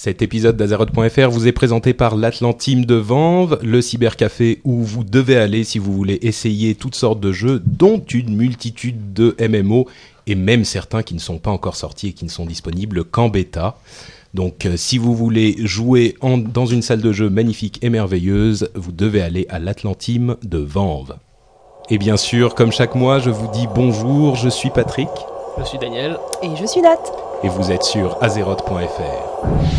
Cet épisode d'Azeroth.fr vous est présenté par l'Atlantime de Vanves, le cybercafé où vous devez aller si vous voulez essayer toutes sortes de jeux, dont une multitude de MMO et même certains qui ne sont pas encore sortis et qui ne sont disponibles qu'en bêta. Donc euh, si vous voulez jouer en- dans une salle de jeu magnifique et merveilleuse, vous devez aller à l'Atlantime de Vanves. Et bien sûr, comme chaque mois, je vous dis bonjour, je suis Patrick Je suis Daniel. Et je suis Nat. et vous êtes sur azeroth.fr.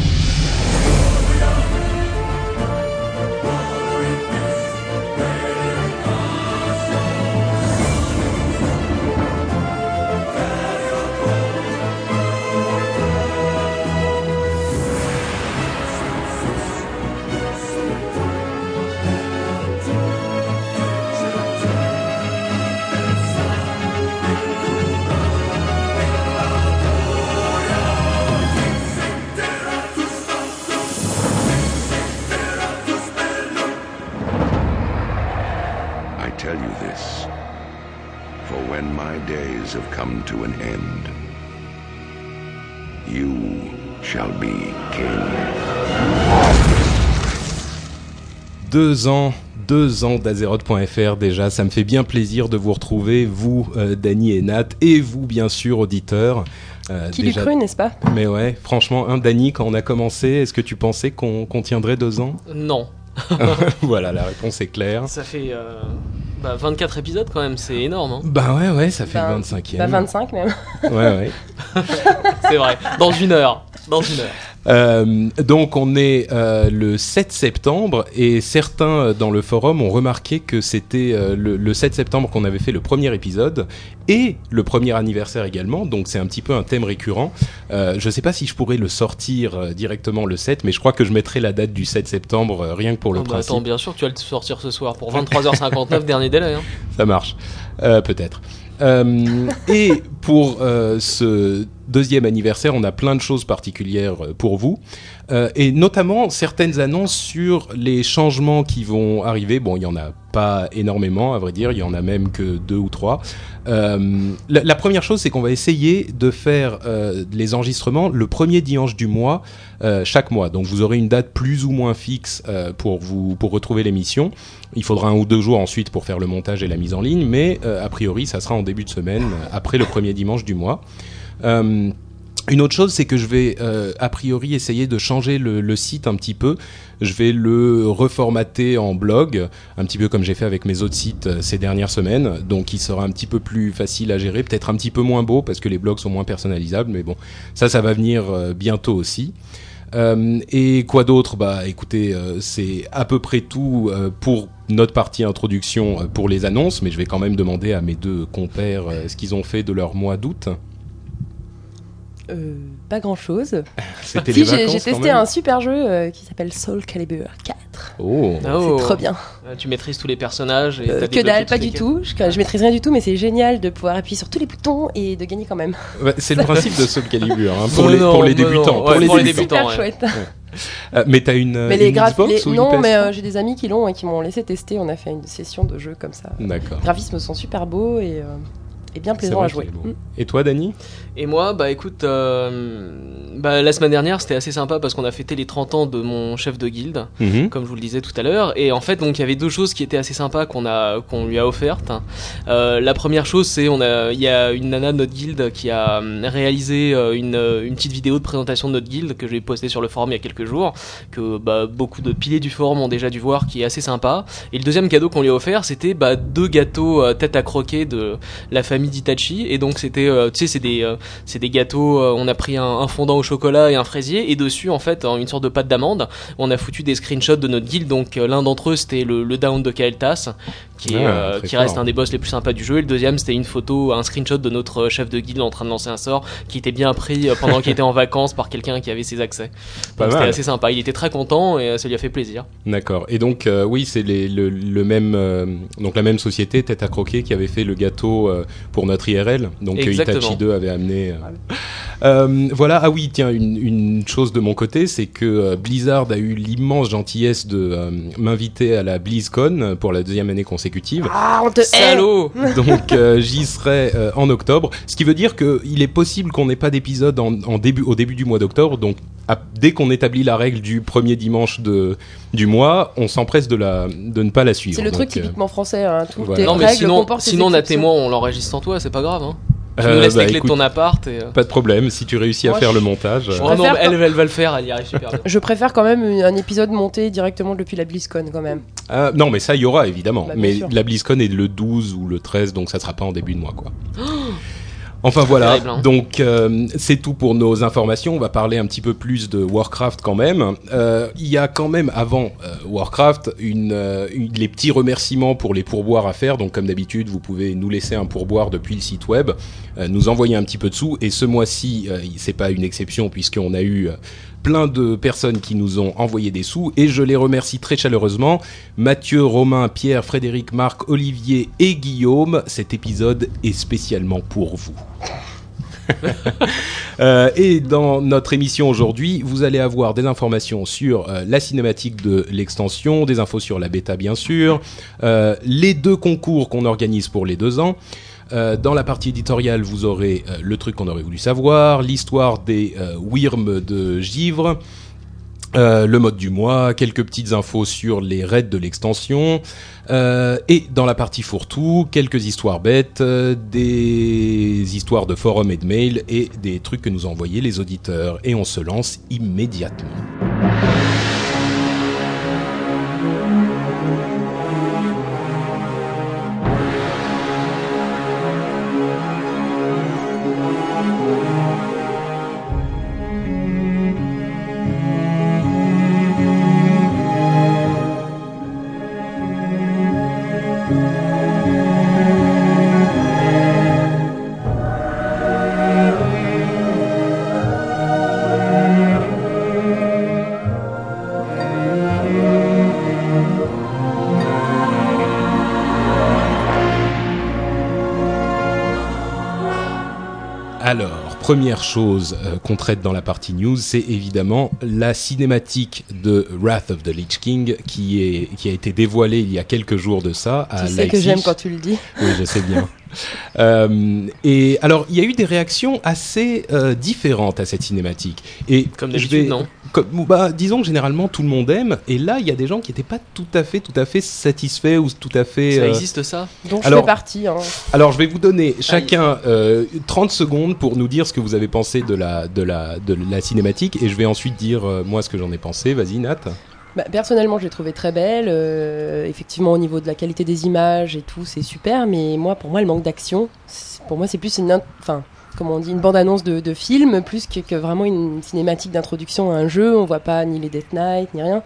come to an end, you shall be king. Deux ans, deux ans d'Azeroth.fr déjà, ça me fait bien plaisir de vous retrouver, vous, euh, Dany et Nat, et vous, bien sûr, auditeurs. Euh, Qui l'eût cru, n'est-ce pas? Mais ouais, franchement, hein, Dany, quand on a commencé, est-ce que tu pensais qu'on qu'on tiendrait deux ans? Non. Voilà, la réponse est claire. Ça fait euh, bah, 24 épisodes quand même, c'est énorme. hein. Bah ouais, ouais, ça fait Ben, le 25e. Bah 25 même. Ouais, ouais. C'est vrai. Dans une heure. Dans une heure. Euh, donc on est euh, le 7 septembre et certains euh, dans le forum ont remarqué que c'était euh, le, le 7 septembre qu'on avait fait le premier épisode et le premier anniversaire également, donc c'est un petit peu un thème récurrent. Je sais pas si je pourrais le sortir directement le 7, mais je crois que je mettrai la date du 7 septembre rien que pour le Oh, bah, principe. attends, bien sûr, tu vas le sortir ce soir pour 23h59, dernier délai. hein. Ça marche. Peut-être. Euh, et pour euh, ce deuxième anniversaire, on a plein de choses particulières euh, pour vous. Euh, et notamment certaines annonces sur les changements qui vont arriver. Bon, il y en a pas énormément, à vrai dire. Il y en a même que deux ou trois. Euh, la, première chose, c'est qu'on va essayer de faire euh, les enregistrements le premier dimanche du mois, chaque mois. Donc, vous aurez une date plus ou moins fixe pour vous pour retrouver l'émission. Il faudra un ou deux jours ensuite pour faire le montage et la mise en ligne, mais a priori, ça sera en début de semaine, après le premier dimanche du mois. Une autre chose, c'est que je vais euh, a priori essayer de changer le, site un petit peu. Je vais le reformater en blog, un petit peu comme j'ai fait avec mes autres sites euh, ces dernières semaines. Donc, il sera un petit peu plus facile à gérer, peut-être un petit peu moins beau parce que les blogs sont moins personnalisables. Mais bon, ça, ça va venir euh, bientôt aussi. Et quoi d'autre? Bah, écoutez, c'est à peu près tout pour notre partie introduction pour les annonces, mais je vais quand même demander à mes deux compères ce qu'ils ont fait de leur mois d'août. Euh, pas grand chose. C'était Si, les j'ai vacances j'ai quand testé même un super jeu euh, qui s'appelle Soul Calibur 4. Oh. Oh. C'est trop bien. Euh, Tu maîtrises tous les personnages. Et Euh, t'as que débloqué dalle, pas les du quêtes. tout. Je, je maîtrise rien du tout, mais c'est génial de pouvoir appuyer sur tous les boutons et de gagner quand même. C'est le principe de Soul Calibur hein, pour, Mais les, non, pour les mais débutants. pour Ouais, les pour les débutants. Super ouais. chouette. Euh, mais t'as une, mais une les graphes, Xbox ou une non, mais PS3? euh, j'ai des amis qui l'ont et qui m'ont laissé tester. On a fait une session de jeu comme ça. D'accord. Les graphismes sont super beaux et, euh, et bien vrai à jouer. Mm. Et toi, Dany? Et moi, bah écoute, euh, bah, la semaine dernière c'était assez sympa parce qu'on a fêté les 30 ans de mon chef de guilde, Mhm. comme je vous le disais tout à l'heure. Et en fait, donc il y avait deux choses qui étaient assez sympas qu'on a, qu'on lui a offertes. Euh, la première chose, c'est on a, il y a une nana de notre guilde qui a hum, réalisé euh, une, euh, une petite vidéo de présentation de notre guilde que j'ai postée sur le forum il y a quelques jours, que bah, beaucoup de piliers du forum ont déjà dû voir, qui est assez sympa. Et le deuxième cadeau qu'on lui a offert, c'était bah, deux gâteaux euh, tête à croquer de la famille d'Itachi. Et donc c'était, euh, tu sais, c'est des, euh, c'est des gâteaux. euh, on a pris un, fondant au chocolat et un fraisier, et dessus en fait une sorte de pâte d'amande. On a foutu des screenshots de notre guilde. Donc l'un d'entre eux c'était le, le down de Kael'thas, qui, est, Ah, euh, qui reste fort. un des boss les plus sympas du jeu. Et le deuxième c'était une photo, un screenshot de notre euh, chef de guilde en train de lancer un sort, qui était bien pris euh, pendant qu'il était en vacances par quelqu'un qui avait ses accès. Donc c'était assez sympa. Il était très content et ça lui a fait plaisir. D'accord. Et donc, euh, oui, c'est le, le même, euh, donc la même société, Tête à Croquer, qui avait fait le gâteau euh, pour notre IRL. Donc. Itachi 2 avait amené. voilà. Ah oui, tiens, une, une chose de mon côté, c'est que Blizzard a eu l'immense gentillesse de m'inviter à la BlizzCon pour la deuxième année consécutive. Ah, on te hait Salaud Donc euh, j'y serai euh, en octobre, ce qui veut dire qu'il est possible qu'on n'ait pas d'épisode en, en début, au début du mois d'octobre. Donc à- dès qu'on établit la règle du premier dimanche de, du mois, on s'empresse de, la, de ne pas la suivre. C'est le truc Donc, euh, typiquement français. Hein. Voilà. Non, mais règles sinon, sinon on a témoin, on l'enregistre en toi, c'est pas grave. Hein. Tu euh, nous laisses bah, les clés de écoute, ton appart et. euh, Pas de problème, si tu réussis à Moi, faire je- le montage. euh, je Oh non, elle, elle va le faire, elle y arrive super bien. Je préfère quand même un épisode monté directement depuis la BlizzCon quand même. Ah, non, mais ça, il y aura évidemment. Bah, mais sûr. la BlizzCon est le 12 ou le 13, donc ça sera pas en début de mois, quoi. Enfin voilà, hein. donc euh, c'est tout pour nos informations. On va parler un petit peu plus de Warcraft quand même. Euh, Il y a quand même avant euh, Warcraft une, euh, une- les petits remerciements pour les pourboires à faire. Donc comme d'habitude, vous pouvez nous laisser un pourboire depuis le site web, euh, nous envoyer un petit peu de sous. Et ce mois-ci, euh, c'est pas une exception puisqu'on a eu euh, plein de personnes qui nous ont envoyé des sous et je les remercie très chaleureusement. Mathieu, Romain, Pierre, Frédéric, Marc, Olivier et Guillaume. Cet épisode est spécialement pour vous. Euh, et dans notre émission aujourd'hui, vous allez avoir des informations sur euh, la cinématique de l'extension, des infos sur la bêta bien sûr, euh, les deux concours qu'on organise pour les deux ans. Euh, dans la partie éditoriale, vous aurez euh, le truc qu'on aurait voulu savoir, l'histoire des euh, Wyrms de Givre, le mode du mois, quelques petites infos sur les raids de l'extension, et dans la partie fourre-tout, quelques histoires bêtes, des histoires de forums et de mails, et des trucs que nous ont envoyés les auditeurs. Et on se lance immédiatement. Première chose euh, qu'on traite dans la partie news, c'est évidemment la cinématique de Wrath of the Lich King qui, est, qui a été dévoilée il y a quelques jours de ça à Tu sais que j'aime quand tu le dis. Oui, je sais bien. Euh, et alors, il y a eu des réactions assez euh, différentes à cette cinématique. Et Comme je d'habitude, vais- non comme- bah, disons que généralement tout le monde aime. Et là, il y a des gens qui n'étaient pas tout à fait, tout à fait satisfaits ou tout à fait. Ça euh, existe ça Donc je Alors- fais partie. Hein. alors, je vais vous donner chacun euh, 30 secondes pour nous dire ce que vous avez pensé de la, de la, de la cinématique, et je vais ensuite dire euh, moi ce que j'en ai pensé. Vas-y, Nat. Bah, personnellement, je l'ai trouvé très belle. euh, effectivement, au niveau de la qualité des images et tout, c'est super. Mais moi, pour moi, le manque d'action, pour moi, c'est plus une, in- enfin, comment on dit, une bande-annonce de, de film, plus que, que vraiment une cinématique d'introduction à un jeu. On voit pas ni les Death Knight ni rien.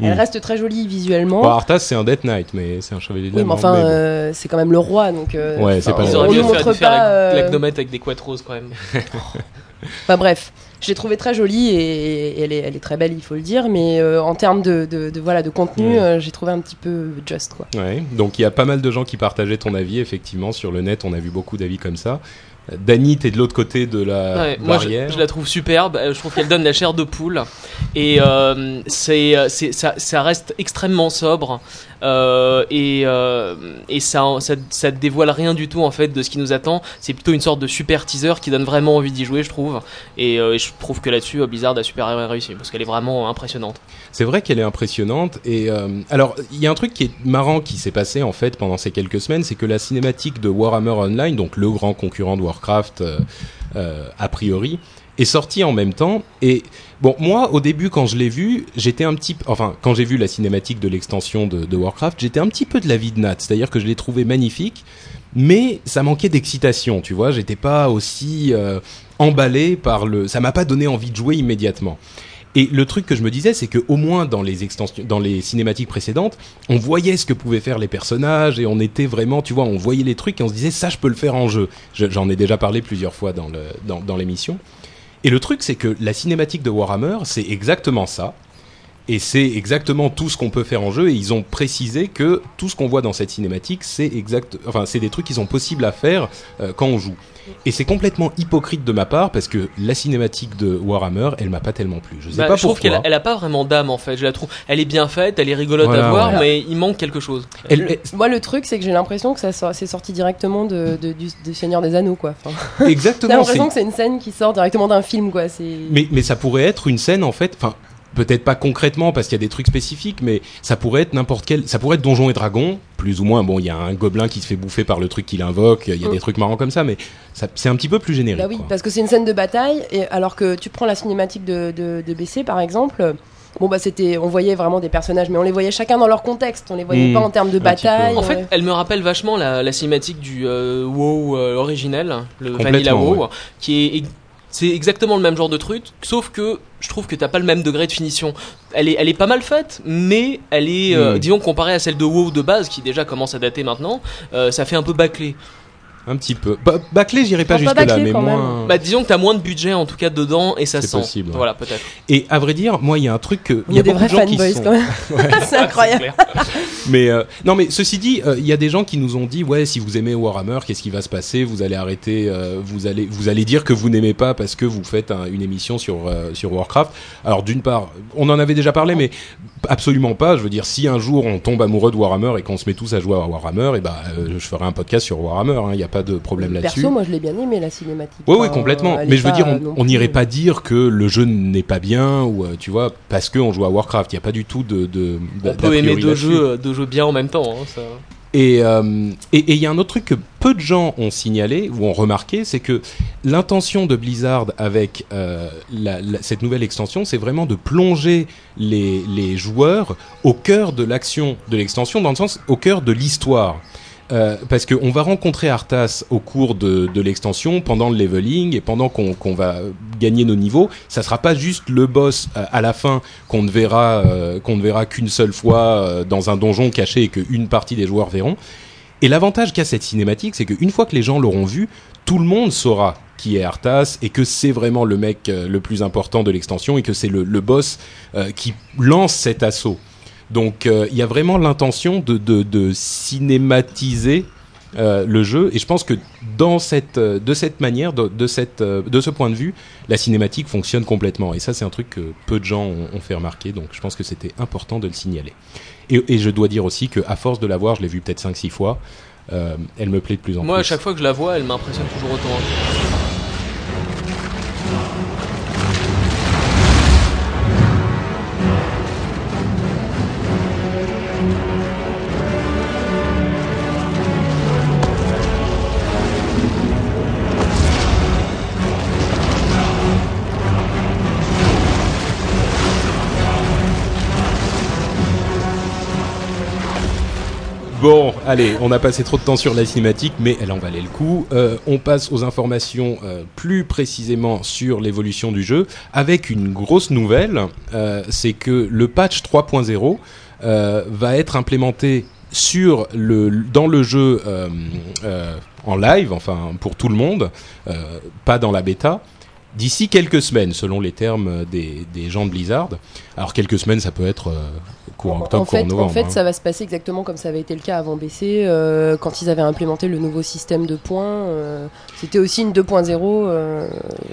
Elle Mm. reste très jolie visuellement. Bon, Arthas, c'est un Death Knight, mais c'est un chevalier de la oui, mais enfin, mais bon. euh, c'est quand même le roi, donc. euh, Ouais, c'est pas Ils auraient nous faire, faire pas. la, euh, la gnomette avec des quattros quand même. Enfin bref, je l'ai trouvée très jolie et, et elle, est, elle est très belle, il faut le dire, mais euh, en termes de, de, de- voilà, de contenu, euh, j'ai trouvé un petit peu just quoi. Ouais, donc il y a pas mal de gens qui partageaient ton avis, effectivement, sur le net, on a vu beaucoup d'avis comme ça. Dany, t'es de l'autre côté de la Ouais, moi je, barrière. je la trouve superbe, Euh, je trouve qu'elle donne la chair de poule et euh, c'est, ça, ça reste extrêmement sobre euh, et, euh, et ça, ça, ça dévoile rien du tout en fait de ce qui nous attend. C'est plutôt une sorte de super teaser qui donne vraiment envie d'y jouer, je trouve. Et, euh, et je trouve que là-dessus, euh, Blizzard a super réussi parce qu'elle est vraiment impressionnante. C'est vrai qu'elle est impressionnante. Et euh, alors, il y a un truc qui est marrant qui s'est passé en fait pendant ces quelques semaines, c'est que la cinématique de Warhammer Online, donc le grand concurrent de Warcraft euh, euh, a priori, est sortie en même temps. Et bon, moi, au début, quand je l'ai vu, j'étais un petit, enfin, quand j'ai vu la cinématique de l'extension de, de Warcraft, j'étais un petit peu de la vie de Nat, c'est-à-dire que je l'ai trouvé magnifique. Mais ça manquait d'excitation, tu vois. J'étais pas aussi euh, emballé par le. Ça m'a pas donné envie de jouer immédiatement. Et le truc que je me disais, c'est que au moins dans les extensions, dans les cinématiques précédentes, on voyait ce que pouvaient faire les personnages et on était vraiment, tu vois, on voyait les trucs et on se disait ça, je peux le faire en jeu. Je- J'en ai déjà parlé plusieurs fois dans, dans l'émission. Et le truc, c'est que la cinématique de Warhammer, c'est exactement ça. Et c'est exactement tout ce qu'on peut faire en jeu. Et ils ont précisé que tout ce qu'on voit dans cette cinématique, c'est exact. Enfin, c'est des trucs qui sont possibles à faire euh, quand on joue. Et c'est complètement hypocrite de ma part parce que la cinématique de Warhammer, elle m'a pas tellement plu. Je sais Bah, pas je trouve qu'elle a, elle a pas vraiment d'âme en fait. Je la trouve. Elle est bien faite, elle est rigolote Voilà, à voir, mais il manque quelque chose. Elle- Le- elle- Moi, le truc, c'est que j'ai l'impression que ça sort- c'est sorti directement de, de- du, du Seigneur des Anneaux, quoi. Enfin, j'ai exactement. c'est- l'impression que c'est une scène qui sort directement d'un film, quoi. C'est. Mais, mais ça pourrait être une scène en fait. Enfin, peut-être pas concrètement parce qu'il y a des trucs spécifiques, mais ça pourrait être n'importe quel. Ça pourrait être Donjons et Dragons, plus ou moins. Bon, il y a un gobelin qui se fait bouffer par le truc qu'il invoque. Il y a Mm. des trucs marrants comme ça, mais ça- c'est un petit peu plus générique. Bah oui, quoi. parce que c'est une scène de bataille, et alors que tu prends la cinématique de, de, de BC par exemple. Bon bah c'était, on voyait vraiment des personnages, mais on les voyait chacun dans leur contexte. On les voyait Mm. pas en termes de bataille. ouais. En fait, ouais. elle me rappelle vachement la, la cinématique du euh, WoW euh, originel, le Vanilla WoW, ouais. qui est c'est exactement le même genre de truc, sauf que je trouve que t'as pas le même degré de finition. Elle est, elle est pas mal faite, mais elle est, euh, Mm. disons, comparée à celle de WoW de base, qui déjà commence à dater maintenant, euh, ça fait un peu bâclé. Un petit peu. Ba Bâclé, j'irai pas Enfin, pas jusque là, bâclé, mais quand même. moins. Bah, disons que t'as moins de budget en tout cas dedans, et ça C'est sent. possible. Voilà, peut-être. Et à vrai dire, moi, il y a un truc que. Il y a des vrais de gens qui fanboys sont- quand même. c'est incroyable. Mais euh, non, mais ceci dit, euh, il y a des gens qui nous ont dit ouais, si vous aimez Warhammer, qu'est-ce qui va se passer? Vous allez arrêter, euh, vous allez, vous allez dire que vous n'aimez pas parce que vous faites un- une émission sur euh, sur Warcraft. Alors d'une part, on en avait déjà parlé, mais absolument pas. Je veux dire, si un jour on tombe amoureux de Warhammer et qu'on se met tous à jouer à Warhammer, et ben, euh, je ferai un podcast sur Warhammer. hein, Il n'y a pas de problème là-dessus. Perso, moi je l'ai bien aimé la cinématique. Oui, oui, complètement. Mais je veux dire, on- plus- n'irait pas dire que le jeu n'est pas bien ou euh, tu vois parce qu'on joue à Warcraft. Il n'y a pas du tout de. de On peut aimer deux jeux, euh, deux jeux bien en même temps. hein, ça. Et euh, et et il y a un autre truc que peu de gens ont signalé ou ont remarqué, c'est que l'intention de Blizzard avec euh, la- la- cette nouvelle extension, c'est vraiment de plonger les, les joueurs au cœur de l'action de l'extension, dans le sens au cœur de l'histoire. Euh, parce qu'on va rencontrer Arthas au cours de, l'extension, pendant le leveling et pendant qu'on va gagner nos niveaux. Ça sera pas juste le boss euh, à la fin qu'on ne verra euh, qu'une seule fois dans un donjon caché et qu'une partie des joueurs verront. Et l'avantage qu'a cette cinématique, c'est qu'une fois que les gens l'auront vu, tout le monde saura qui est Arthas et que c'est vraiment le mec le plus important de l'extension et que c'est le, boss qui lance cet assaut. Donc euh, il y a vraiment l'intention de, de, de cinématiser euh, le jeu et je pense que dans cette, euh, de cette manière, de, de, cette, euh, de ce point de vue, la cinématique fonctionne complètement et ça c'est un truc que peu de gens ont, ont fait remarquer donc je pense que c'était important de le signaler. Et, et je dois dire aussi que à force de la voir, je l'ai vue peut-être 5-6 fois, elle me plaît de plus en Moi, plus. à chaque fois que je la vois, elle m'impressionne toujours autant. Bon, allez, on a passé trop de temps sur la cinématique, mais elle en valait le coup. Euh, on passe aux informations euh, plus précisément sur l'évolution du jeu, avec une grosse nouvelle, euh, c'est que le patch 3.0 euh, va être implémenté sur le, dans le jeu en live, enfin pour tout le monde, pas dans la bêta, d'ici quelques semaines, selon les termes des, gens de Blizzard. Alors quelques semaines, ça peut être octobre, en fait, novembre. en fait hein. ça va se passer exactement comme ça avait été le cas avant BC, euh, quand ils avaient implémenté le nouveau système de points. euh, C'était aussi une 2.0. euh,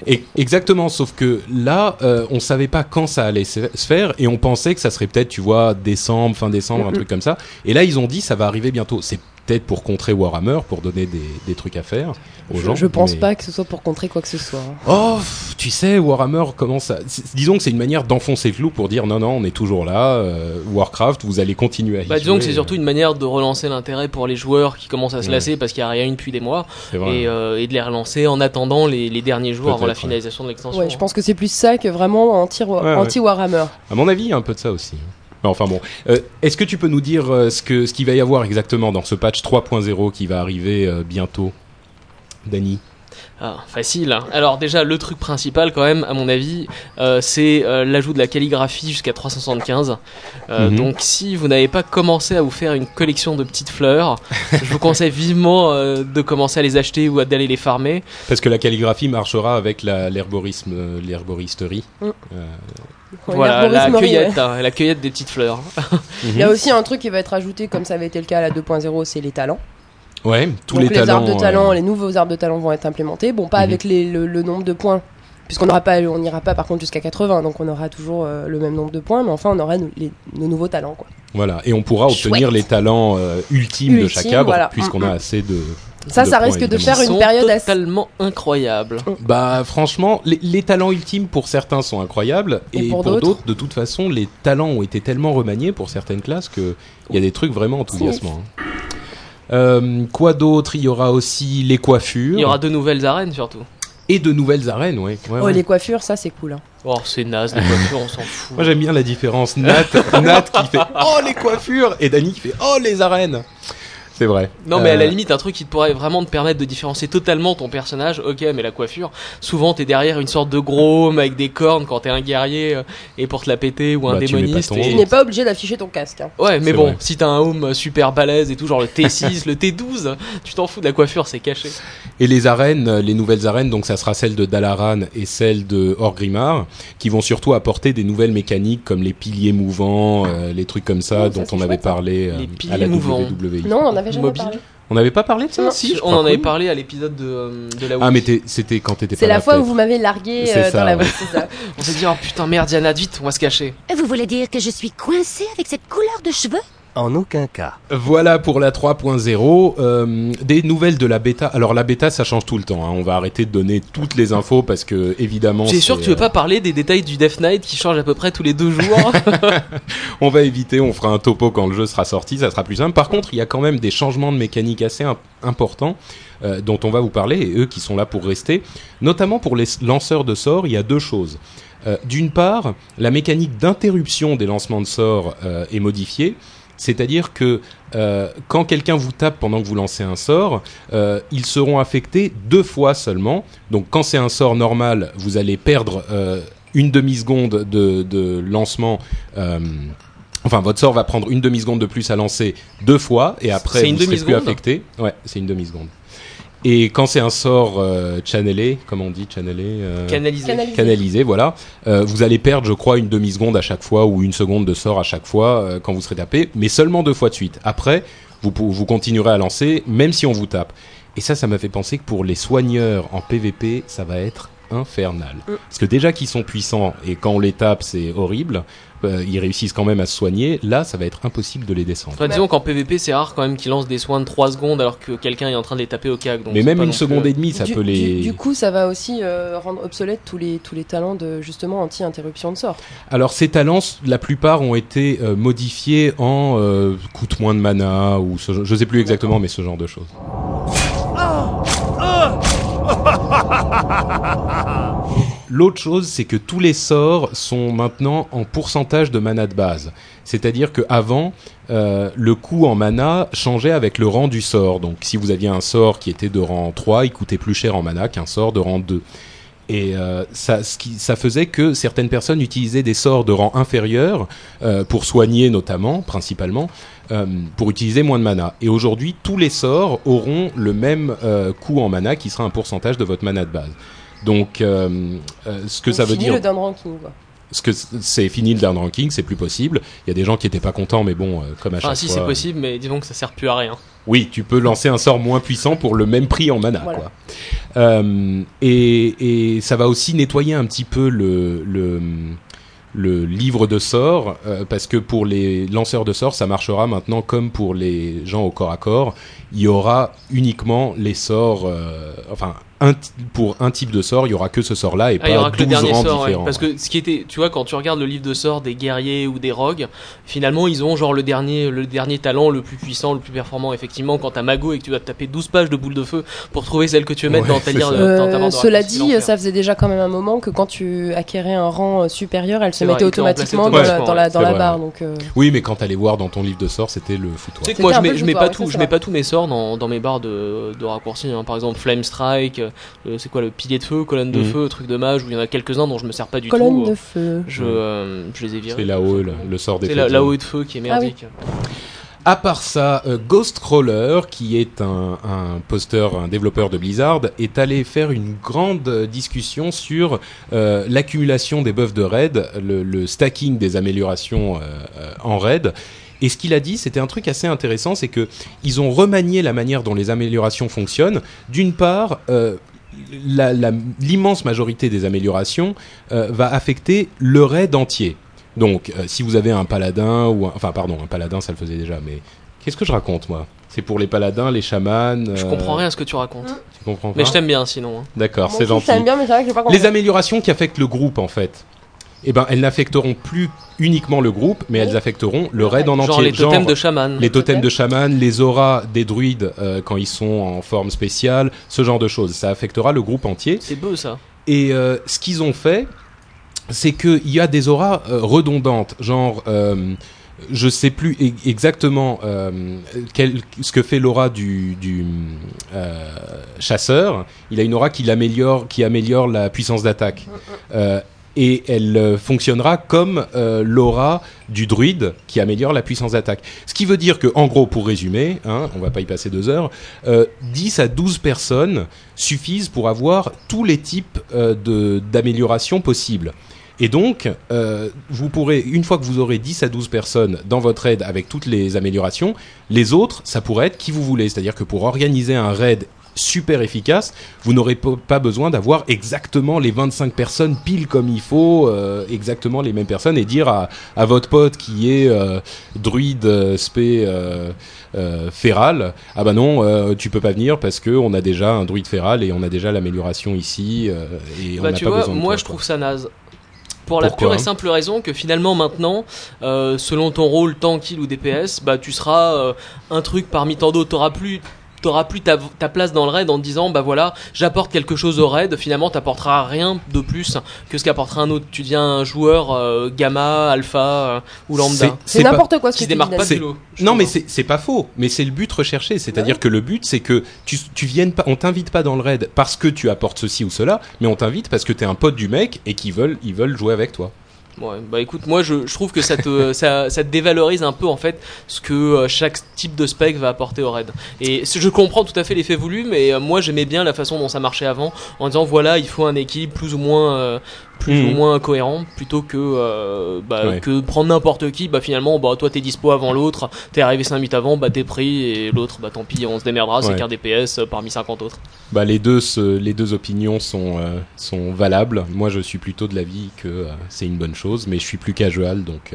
Et- exactement, sauf que là, on savait pas quand ça allait se faire et on pensait que ça serait peut-être, tu vois, décembre, fin décembre, un truc comme ça. Et là, ils ont dit ça va arriver bientôt. C'est peut-être pour contrer Warhammer, pour donner des, des trucs à faire aux je, gens. je pense mais- pas que ce soit pour contrer quoi que ce soit. hein. Oh, tu sais, Warhammer commence à. Disons que c'est une manière d'enfoncer le clou pour dire non, non, on est toujours là. euh, Warcraft, vous allez continuer à y Bah, disons que c'est surtout une manière de relancer l'intérêt pour les joueurs qui commencent à se Ouais. lasser parce qu'il n'y a rien eu depuis des mois et, euh, et de les relancer en attendant les, les derniers jours avant la finalisation de l'extension. Ouais, je pense que c'est plus ça que vraiment anti- ouais. anti-Warhammer. À mon avis, il y a un peu de ça aussi. Mais Enfin bon, Euh, est-ce que tu peux nous dire euh, ce que ce qu'il va y avoir exactement dans ce patch 3.0 qui va arriver euh, bientôt, Dany? Ah, facile. hein. Alors déjà, le truc principal quand même, à mon avis, euh, c'est euh, l'ajout de la calligraphie jusqu'à 375. Euh, Mhm. Donc si vous n'avez pas commencé à vous faire une collection de petites fleurs, je vous conseille vivement de commencer à les acheter ou à- d'aller les farmer. Parce que la calligraphie marchera avec l'herborisme, l'herboristerie. Mm. Euh, Voilà, la cueillette, ouais. hein, la cueillette des petites fleurs. Il y a aussi un truc qui va être ajouté, comme ça avait été le cas à la 2.0, c'est les talents. Ouais, tous Donc les, talents. arbres de talent, euh, les nouveaux arbres de talent vont être implémentés. Bon, pas Mhm. avec les- le, le nombre de points, puisqu'on n'aura pas, on n'ira pas par contre jusqu'à 80, donc on aura toujours euh, le même nombre de points, mais enfin on aura nos, les- nos nouveaux talents. Quoi. Voilà, et on pourra obtenir Chouette. les talents euh, ultimes de chaque arbre, voilà. puisqu'on Mm, a mm. assez de. Ça, de ça risque de faire une période assez- totalement incroyables. Bah franchement, les, les talents ultimes pour certains sont incroyables Et et, pour pour, d'autres de toute façon, les talents ont été tellement remaniés pour certaines classes que il y a des trucs vraiment enthousiasmants. hein. Euh, quoi d'autre? Il y aura aussi les coiffures Il y aura deux nouvelles arènes surtout. et de nouvelles arènes, ouais. ouais, Oh, ouais. les coiffures, ça c'est cool. hein. Oh, c'est naze, les coiffures, on s'en fout. Moi j'aime bien la différence. Nat, Nat qui fait oh les coiffures et Dany qui fait oh les arènes. C'est vrai. Non, mais à la Euh, limite, un truc qui te pourrait vraiment te permettre de différencier totalement ton personnage, ok, mais la coiffure, souvent t'es derrière une sorte de gros homme avec des cornes quand t'es un guerrier euh, et pour te la péter ou un Bah, tu mets pas démoniste. ton et- Tu n'es pas obligé d'afficher ton casque. hein. Ouais, mais bon, vrai. si t'as un home super balèze et tout, genre le T6, le T12, tu t'en fous de la coiffure, c'est caché. Et les arènes, les nouvelles arènes, donc ça sera celle de Dalaran et celle de Orgrimmar, qui vont surtout apporter des nouvelles mécaniques comme les piliers mouvants, euh, les trucs comme ça Oh, dont on avait chouette, parlé euh, Les à la piliers mouvants. WWE. Non, on n'en avait jamais Mobile. parlé. On n'avait pas parlé de ça Non. Si, je on en avait parlé à l'épisode de, euh, de la Ah Wii. mais t'es- c'était quand t'étais pas C'est la fois où vous m'avez largué C'est euh, ça, dans la voie, c'est ça. On s'est dit, oh putain, merde, Diana, vite, on va se cacher. Vous voulez dire que je suis coincée avec cette couleur de cheveux? En aucun cas. Voilà pour la 3.0. Euh, des nouvelles de la bêta. Alors la bêta, ça change tout le temps. hein. On va arrêter de donner toutes les infos parce que évidemment. C'est sûr que tu veux euh, pas parler des détails du Death Knight qui change à peu près tous les deux jours. On va éviter, on fera un topo quand le jeu sera sorti, ça sera plus simple. Par contre, il y a quand même des changements de mécanique assez im- importants euh, dont on va vous parler et eux qui sont là pour rester. Notamment pour les lanceurs de sorts, il y a deux choses. Euh, D'une part, la mécanique d'interruption des lancements de sorts euh, est modifiée. C'est-à-dire que euh, quand quelqu'un vous tape pendant que vous lancez un sort, euh, ils seront affectés deux fois seulement. Donc quand c'est un sort normal, vous allez perdre euh, une demi-seconde de, de lancement. Enfin, votre sort va prendre une demi-seconde de plus à lancer deux fois, et après, vous une serez plus affecté. Ouais, c'est une demi-seconde. Et quand c'est un sort euh, channelé, comment on dit channelé euh, Canalisé. Canalisé. canalisé, voilà, euh, vous allez perdre, je crois, une demi-seconde à chaque fois, ou une seconde de sort à chaque fois euh, quand vous serez tapé, mais seulement deux fois de suite. Après, vous, vous continuerez à lancer, même si on vous tape. Et ça, ça m'a fait penser que pour les soigneurs en PVP, ça va être infernal. Mm. Parce que déjà qu'ils sont puissants, et quand on les tape, c'est horrible, euh, ils réussissent quand même à se soigner, là, ça va être impossible de les descendre. Enfin, disons qu'en PVP, c'est rare quand même qu'ils lancent des soins de 3 secondes alors que quelqu'un est en train de les taper au cac. donc mais même une seconde euh, et demie, ça du, peut du- les... du coup, ça va aussi euh, rendre obsolètes tous les, tous les talents de justement anti-interruption de sort. Alors ces talents, la plupart ont été euh, modifiés en euh, coûte moins de mana ou ce, je sais plus exactement, mais ce genre de choses. L'autre chose, c'est que tous les sorts sont maintenant en pourcentage de mana de base. C'est-à-dire que avant, euh, le coût en mana changeait avec le rang du sort. Donc si vous aviez un sort qui était de rang 3, il coûtait plus cher en mana qu'un sort de rang 2. Et euh, ça, ce qui, ça faisait que certaines personnes utilisaient des sorts de rang inférieur euh, pour soigner notamment, principalement, euh, pour utiliser moins de mana. Et aujourd'hui, tous les sorts auront le même euh, coût en mana qui sera un pourcentage de votre mana de base. Donc, euh, euh, ce que Donc, ça veut fini dire, le down ranking. Quoi. ce que c'est fini le down ranking, c'est plus possible. Il y a des gens qui étaient pas contents, mais bon, euh, comme à chaque Ah si fois. c'est possible, mais disons que ça sert plus à rien. Oui, tu peux lancer un sort moins puissant pour le même prix en mana. Voilà. Quoi. Euh, et, et ça va aussi nettoyer un petit peu le, le, le livre de sorts, euh, parce que pour les lanceurs de sorts, ça marchera maintenant comme pour les gens au corps à corps. Il y aura uniquement les sorts, euh, enfin, un pour un type de sort, il y aura que ce sort-là et Ah, il y pas que le 12 dernier rangs sort, ouais. différents. parce que ce qui était, tu vois, quand tu regardes le livre de sorts des guerriers ou des rogues, finalement ils ont genre le dernier, le dernier talent le plus puissant, le plus performant. Effectivement, quand t'as Mago et que tu dois te taper 12 pages de boules de feu pour trouver celle que tu veux mettre Ouais, dans ta lire, Euh, cela dit, ça faisait déjà quand même un moment que quand tu acquérais un rang euh, supérieur, elle se vrai, mettait automatiquement dans la, dans la, dans barre. Donc, euh, Oui, mais quand t'allais voir dans ton livre de sorts, c'était le foutoir. Tu sais que moi je mets, je pas tout, je mets pas tous mes sorts dans, dans mes barres de, de raccourcis. hein. Par exemple, Flame Strike, euh, c'est quoi le pilier de feu, colonne de Mhm. feu, truc de mage, où il y en a quelques-uns dont je me sers pas du colonne tout. de feu. Je, euh, je les ai C'est virés. là-haut, le, le sort des C'est la, fléaux. la haut de feu qui est Ah oui. merdique. À part ça, euh, Ghostcrawler, qui est un, un poster, un développeur de Blizzard, est allé faire une grande euh, discussion sur euh, l'accumulation des buffs de raid, le, le stacking des améliorations euh, euh, en raid. Et ce qu'il a dit, c'était un truc assez intéressant, c'est que ils ont remanié la manière dont les améliorations fonctionnent. D'une part, euh, la- la- l'immense majorité des améliorations euh, va affecter le raid entier. Donc, euh, si vous avez un paladin ou un, enfin, pardon, un paladin, ça le faisait déjà, mais qu'est-ce que je raconte moi? C'est pour les paladins, les chamans. Je comprends rien à ce que tu racontes. Tu comprends pas? Mais je t'aime bien sinon. hein. D'accord, c'est gentil. Je t'aime bien, mais c'est vrai que pas compris. Les améliorations qui affectent le groupe, en fait, eh ben, elles n'affecteront plus uniquement le groupe, mais elles affecteront le raid en Genre entier. les totems de chaman. les totems de chaman, les auras des druides euh, quand ils sont en forme spéciale, ce genre de choses. Ça affectera le groupe entier. C'est beau ça. Et euh, ce qu'ils ont fait, c'est qu'il y a des auras euh, redondantes, genre. euh, je sais plus e- exactement euh, quel- ce que fait l'aura du, du euh, chasseur. Il a une aura qui l'améliore, qui améliore la puissance d'attaque. Euh, et elle euh, fonctionnera comme euh, l'aura du druide qui améliore la puissance d'attaque. Ce qui veut dire que, en gros, pour résumer, hein, on va pas y passer deux heures, euh, 10 à 12 personnes suffisent pour avoir tous les types euh, d'améliorations possibles. Et donc, vous pourrez, une fois que vous aurez 10 à 12 personnes dans votre raid avec toutes les améliorations, les autres, ça pourrait être qui vous voulez. C'est-à-dire que pour organiser un raid super efficace, vous n'aurez pas besoin d'avoir exactement les 25 personnes pile comme il faut, euh, exactement les mêmes personnes, et dire à, à votre pote qui est euh, druide euh, spé euh, féral, ah bah non, tu peux pas venir parce que on a déjà un druide féral et on a déjà l'amélioration ici et Bah n'a tu pas vois, besoin de moi toi, je quoi. trouve ça naze. Pour la Pourquoi pure et simple raison que finalement maintenant, euh, selon ton rôle tanky ou DPS, bah tu seras euh, un truc parmi tant d'autres. T'auras plus, t'auras plus ta, ta place dans le raid en te disant bah voilà, j'apporte quelque chose au raid. Finalement, t'apporteras rien de plus que ce qu'apportera un autre. Tu deviens un joueur euh, gamma, alpha euh, ou lambda C'est n'importe quoi ce qui dis, pas du lot. Non, mais c'est c'est pas faux. Mais c'est le but recherché. C'est-à-dire que le but, c'est que tu, tu viennes pas, on t'invite pas dans le raid parce que tu apportes ceci ou cela, mais on t'invite parce que t'es un pote du mec et qu'ils veulent, ils veulent jouer avec toi. Ouais, bah écoute, moi je, trouve que ça te, ça, ça dévalorise un peu en fait ce que euh, chaque type de spec va apporter au raid. Et je comprends tout à fait l'effet voulu, mais euh, moi j'aimais bien la façon dont ça marchait avant, en disant voilà, il faut un équilibre plus ou moins, euh, plus Mhm. ou moins cohérent, plutôt que, euh, bah, Ouais. que prendre n'importe qui. Bah finalement, bah toi t'es dispo avant l'autre, t'es arrivé 5 minutes avant, bah t'es pris, et l'autre, bah tant pis, on se démerdera, c'est qu'un DPS euh, parmi 50 autres. Bah les deux, les deux opinions sont euh, sont valables. Moi, je suis plutôt de l'avis que euh, c'est une bonne chose, mais je suis plus casual, donc.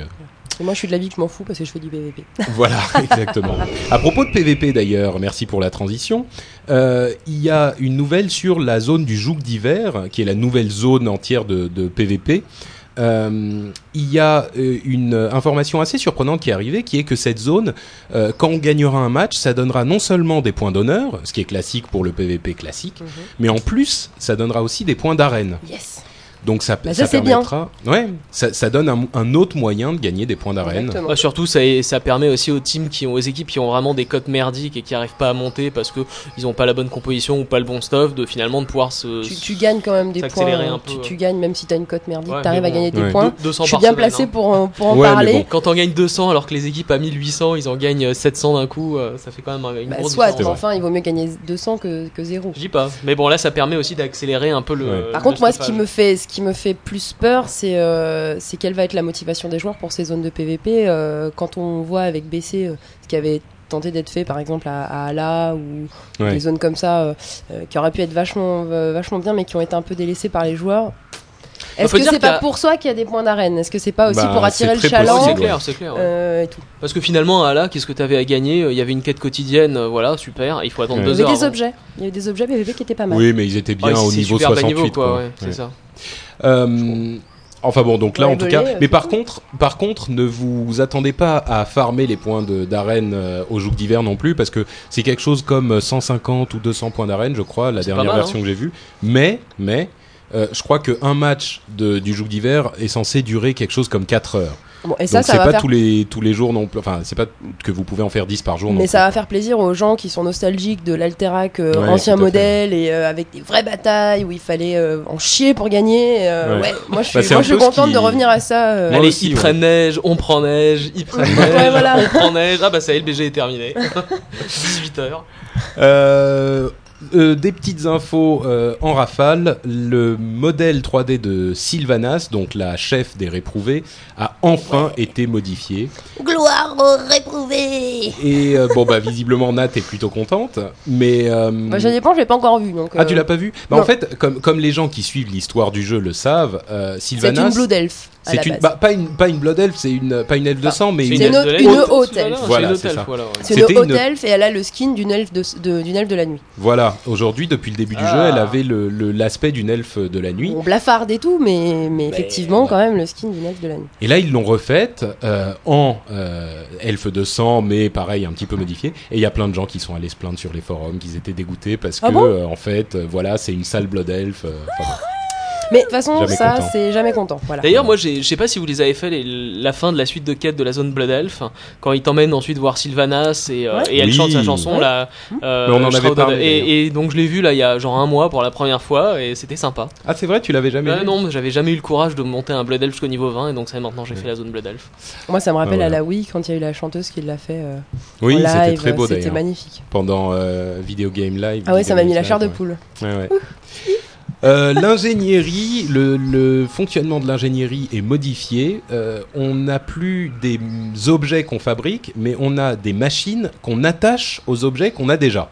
Et moi, je suis de l'avis que je m'en fous parce que je fais du PVP. Voilà, exactement. À propos de PVP d'ailleurs, merci pour la transition. euh, il y a une nouvelle sur la zone du Joug d'hiver, qui est la nouvelle zone entière de, de PVP. Euh, il y a euh, une information assez surprenante qui est arrivée, qui est que cette zone, euh, quand on gagnera un match, ça donnera non seulement des points d'honneur, ce qui est classique pour le PVP classique, mais en plus, ça donnera aussi des points d'arène. Yes. Donc ça, Bah, ça, ça, c'est bien. permettra, ouais, ça, ça donne un, un autre moyen de gagner des points d'arène. Exactement. Bah, surtout, ça, ça permet aussi aux teams qui ont, aux équipes qui ont vraiment des cotes merdiques et qui arrivent pas à monter parce que ils ont pas la bonne composition ou pas le bon stuff, de finalement de pouvoir se. Tu, tu gagnes quand même des points. un peu, tu, ouais. tu gagnes même si t'as une cote merdique, Ouais, t'arrives mais à gagner des Ouais. points. Deux- 200 Je suis bien placé hein. pour, en- pour en Ouais, parler. bon. Quand on gagne 200 alors que les équipes à 1800 ils en gagnent 700 d'un coup, euh, ça fait quand même une Bah, grosse soit, différence. enfin, il vaut mieux gagner 200 que, que 0. Je dis pas. Mais bon, là, ça permet aussi d'accélérer un peu le. Ouais. Par le contre, moi, ce qui me fait, qui me fait plus peur, c'est euh, c'est quelle va être la motivation des joueurs pour ces zones de PVP. euh, quand on voit avec BC euh, ce qui avait tenté d'être fait, par exemple à, à Ala ou Ouais. des zones comme ça, euh, qui auraient pu être vachement, euh, vachement bien, mais qui ont été un peu délaissés par les joueurs. Est-ce que c'est pas a- pour ça qu'il y a des points d'arène? Est-ce que c'est pas aussi Bah, pour attirer le chaland? c'est clair, c'est clair. ouais. euh, et tout Parce que finalement, à là, qu'est-ce que t'avais à gagner? Il y avait une quête quotidienne, voilà, super. Il faut attendre Ouais. Il y deux avait heures. des avant. objets. Il y avait des objets PVP qui étaient pas mal. Oui, mais ils étaient bien Ouais, au niveau super bas 68. niveau, quoi. quoi. ouais, c'est ça. Euh, enfin bon, donc là Ouais, en tout rigoler, cas. euh, Mais c'est par tout. contre, par contre, ne vous attendez pas à farmer les points d'arène euh, au joug d'hiver non plus, parce que c'est quelque chose comme 150 ou 200 points d'arène, je crois, la dernière mal, version que j'ai vue. Mais, mais, euh, je crois qu'un match de, du joug d'hiver est censé durer quelque chose comme 4 heures. Bon, et ça, Donc ça va pas faire tous les tous les jours non plus. Enfin, c'est pas que vous pouvez en faire 10 par jour. non Mais plus. ça va faire plaisir aux gens qui sont nostalgiques de l'Alterac euh, Ouais, ancien modèle et euh, avec des vraies batailles où il fallait euh, en chier pour gagner. euh, Ouais. ouais. moi je suis, Bah, c'est moi, je suis contente qui- de revenir à ça. euh. Allez, aussi, ils ouais. prennent neige, on prend neige, ils prennent neige, Ouais, voilà. on prend neige. Ah bah ça y est, le BG est terminé. 18h. Euh, euh, des petites infos euh, en rafale. Le modèle 3D de Sylvanas, donc la chef des réprouvés, a enfin été modifié. Gloire aux réprouvés Et euh, bon, bah visiblement Nat est plutôt contente, mais euh, Bah, ça dépend, je l'ai pas encore vu. Donc, ah tu l'as pas vu? Bah en fait, comme comme les gens qui suivent l'histoire du jeu le savent, euh, C'est Sylvanas. une Blood Elf. C'est une, bah, pas une pas une blood elf, c'est une pas une elfe de sang, mais une, une elfe haute- elfe. c'est Voilà, une haute c'est elfe, ça. voilà, ouais. C'est une haute elfe et elle a le skin d'une elfe de, d'une elfe de la nuit. Voilà, aujourd'hui, depuis le début du Ah. jeu, elle avait le- le- l'aspect d'une elfe de la nuit. On blafarde et tout, mais, mais effectivement, ouais. quand même, le skin d'une elfe de la nuit. Et là, ils l'ont refaite euh, en euh, elfe de sang, mais pareil, un petit peu modifié. Et il y a plein de gens qui sont allés se plaindre sur les forums, qu'ils étaient dégoûtés parce que, Ah bon? euh, en fait, euh, voilà, c'est une sale blood elf. Euh. Mais de toute façon, Jamais ça, content. c'est jamais content. Voilà. D'ailleurs, moi, je sais pas si vous les avez fait les- la fin de la suite de quête de la zone Blood Elf, quand ils t'emmènent ensuite voir Sylvanas et, euh, Ouais. et elle Oui. chante sa chanson Ouais. là. euh, Mais on en avait parlé, et, et donc je l'ai vu là il y a genre un mois pour la première fois et c'était sympa. Ah, c'est vrai, tu l'avais jamais Ouais, vu non, mais j'avais jamais eu le courage de monter un Blood Elf jusqu'au niveau 20 et donc ça maintenant j'ai fait la zone Blood Elf. Moi, ça me rappelle Ah, à voilà. la Wii quand il y a eu la chanteuse qui l'a fait euh, Oui, c'était live. très beau C'était d'ailleurs. magnifique. Pendant euh, Video Game Live. Ah ouais, ça m'a mis la chair de poule. Ouais, ouais. Euh, l'ingénierie, le, fonctionnement de l'ingénierie est modifié. Euh, on n'a plus des objets qu'on fabrique, mais on a des machines qu'on attache aux objets qu'on a déjà.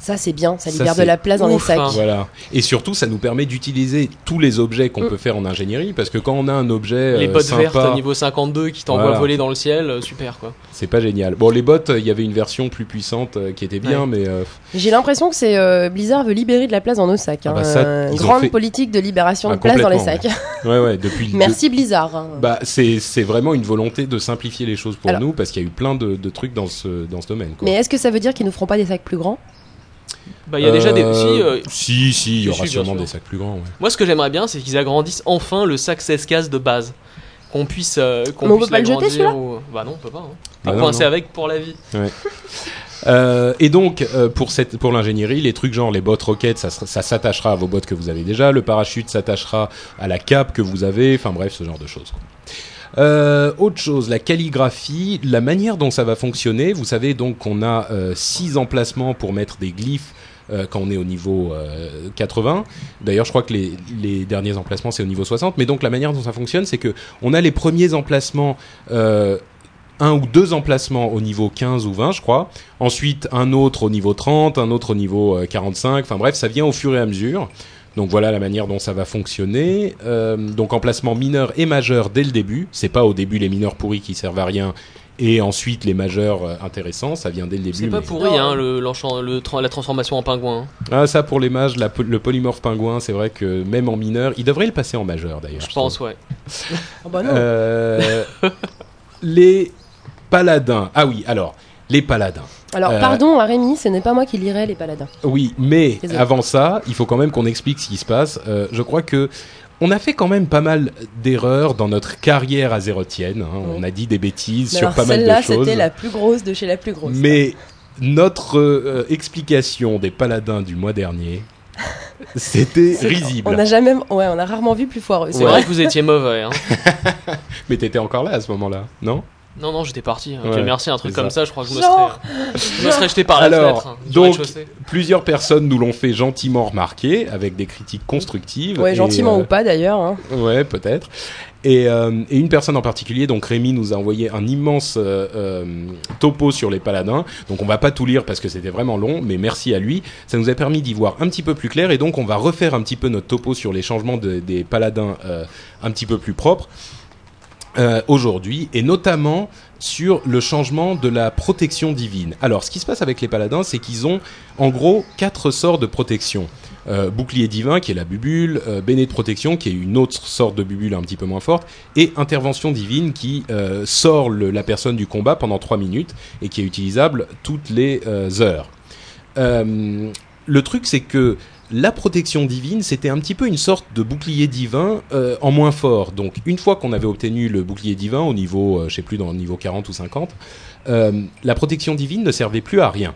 Ça, c'est bien. Ça Ça, libère de la place dans les ouf, sacs. hein. Voilà. Et surtout, ça nous permet d'utiliser tous les objets qu'on Mm. peut faire en ingénierie, parce que quand on a un objet les euh, bottes sympa, vertes niveau 52 qui t'envoient Voilà. voler dans le ciel, euh, super quoi. c'est pas génial. Bon, les bottes, il y avait une version plus puissante euh, qui était bien, Ouais. mais euh, J'ai l'impression que c'est euh, Blizzard veut libérer de la place dans nos sacs. Ah hein. bah ça, Euh, ont grande fait- politique de libération Ah, de place dans les sacs. ouais, ouais, depuis. Merci Blizzard. hein. Bah, c'est c'est vraiment une volonté de simplifier les choses pour Alors- nous, parce qu'il y a eu plein de, de trucs dans ce, dans ce domaine. Quoi. Mais est-ce que ça veut dire qu'ils nous feront pas des sacs plus grands? Bah il y a déjà des. Euh, Si, euh, si, si, il y aura sûrement sûr. des sacs plus grands. Ouais. Moi, ce que j'aimerais bien, c'est qu'ils agrandissent enfin le sac 16 cases de base. Qu'on puisse. euh, qu'on Mais on puisse peut pas le jeter, l'agrandir celui-là ou- Bah non, on peut pas. Hein. Bah non, coincé non. avec pour la vie. Euh, et donc, euh, pour, cette, pour l'ingénierie, les trucs genre les bottes roquettes, ça, sera- ça s'attachera à vos bottes que vous avez déjà. Le parachute s'attachera à la cape que vous avez. Enfin bref, ce genre de choses. quoi. Euh, autre chose, la calligraphie, la manière dont ça va fonctionner. Vous savez donc qu'on a euh, six emplacements pour mettre des glyphes euh, quand on est au niveau euh, 80. D'ailleurs, je crois que les, derniers emplacements c'est au niveau 60. Mais donc la manière dont ça fonctionne, c'est que on a les premiers emplacements. Euh, un ou deux emplacements au niveau 15 ou 20, je crois. Ensuite, un autre au niveau 30, un autre au niveau euh, 45. Enfin bref, ça vient au fur et à mesure. Donc voilà la manière dont ça va fonctionner. Euh, donc emplacement mineur et majeur dès le début. C'est pas au début les mineurs pourris qui servent à rien et ensuite les majeurs euh, intéressants. Ça vient dès le début. C'est pas mais- pourri, hein, le, l'enchant- le tra- la transformation en pingouin. hein. Ah ça pour les mages, la le polymorphe pingouin, c'est vrai que même en mineur, il devrait le passer en majeur d'ailleurs. Je pense, ouais. Ah bah non. Euh, les paladins. Ah oui, alors les paladins. Alors, euh, pardon à Rémi, ce n'est pas moi qui lirai les paladins. Oui, mais Désolé. avant ça, il faut quand même qu'on explique ce qui se passe. Euh, je crois que on a fait quand même pas mal d'erreurs dans notre carrière azérotienne. hein. Oui. On a dit des bêtises Mais sur alors, pas mal de celle-là, choses. c'était la plus grosse de chez la plus grosse. Mais notre euh, explication des paladins du mois dernier, c'était risible. On a jamais, ouais, on a rarement vu plus foireux. C'est Ouais. vrai que vous étiez mauvais. Hein. Mais t'étais encore là à ce moment-là, non? Non, non, j'étais parti. hein. Ouais, Dieu merci, un truc comme ça. ça, je crois que je me serais, je me serais jeté par la Alors, fenêtre. hein, du donc. Plusieurs personnes nous l'ont fait gentiment remarquer, avec des critiques constructives. Ouais, et, gentiment euh, ou pas d'ailleurs. hein. Ouais, peut-être. Et, euh, et une personne en particulier, donc Rémi nous a envoyé un immense euh, euh, topo sur les paladins. Donc on va pas tout lire parce que c'était vraiment long, mais merci à lui. Ça nous a permis d'y voir un petit peu plus clair et donc on va refaire un petit peu notre topo sur les changements de- des paladins euh, un petit peu plus propres euh, aujourd'hui et notamment sur le changement de la protection divine. Alors, ce qui se passe avec les paladins, c'est qu'ils ont en gros quatre sorts de protection. Euh, bouclier divin qui est la bubule, euh, béné de protection qui est une autre sorte de bubule un petit peu moins forte, et intervention divine qui euh, sort la personne du combat pendant 3 minutes et qui est utilisable toutes les heures. Le truc c'est que la protection divine, c'était un petit peu une sorte de bouclier divin euh, en moins fort. Donc, une fois qu'on avait obtenu le bouclier divin au niveau, euh, je sais plus, dans le niveau 40 ou 50, euh, la protection divine ne servait plus à rien.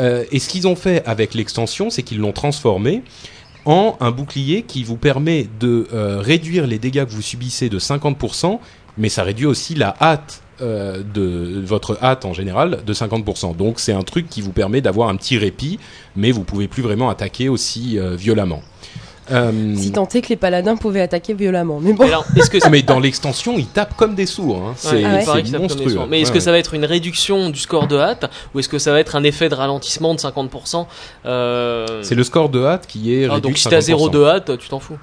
Euh, et ce qu'ils ont fait avec l'extension, c'est qu'ils l'ont transformé en un bouclier qui vous permet de réduire les dégâts que vous subissez de 50%, mais ça réduit aussi la hâte euh, de votre hâte en général de 50%. Donc c'est un truc qui vous permet d'avoir un petit répit, mais vous pouvez plus vraiment attaquer aussi euh, violemment. Euh, Si tant est que les paladins pouvaient attaquer violemment. Mais bon, Alors, est-ce que mais dans l'extension, ils tapent comme des sourds. Hein. C'est Ouais, Ah ouais. monstrueux. Mais est-ce Ouais, que ouais. ça va être une réduction du score de hâte ou est-ce que ça va être un effet de ralentissement de 50% euh... C'est le score de hâte qui est ah, réduit Donc de si t'as 0 50%. de hâte, tu t'en fous.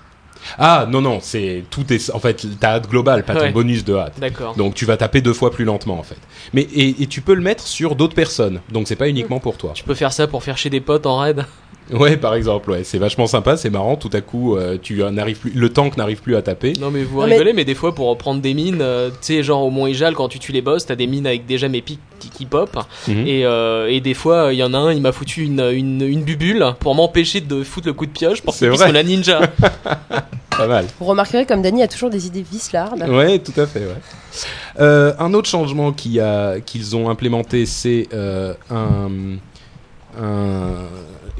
Ah non non, c'est tout est en fait ta hâte globale, pas ton Ouais. bonus de hâte. D'accord. Donc tu vas taper deux fois plus lentement en fait. Mais et, et tu peux le mettre sur d'autres personnes. Donc c'est pas uniquement pour toi. Tu peux faire ça pour faire chez des potes en raid? Ouais, par exemple, ouais, c'est vachement sympa, c'est marrant. Tout à coup, euh, tu n'arrives plus, le tank n'arrive plus à taper. Non mais vous Non, mais- rigolez, mais... des fois pour prendre des mines, euh, tu sais genre au Mont Ijal quand tu tues les boss, t'as des mines avec déjà mes pics qui, qui pop. Mhm. Et, euh, et des fois il y en a un, il m'a foutu une, une, une bubule pour m'empêcher de foutre le coup de pioche pour vrai. me la ninja. Pas mal. vous remarquerez comme Dany a toujours des idées vislardes. Ouais, tout à fait. Ouais. Euh, un autre changement qu'ils ont implémenté, c'est euh, un, un-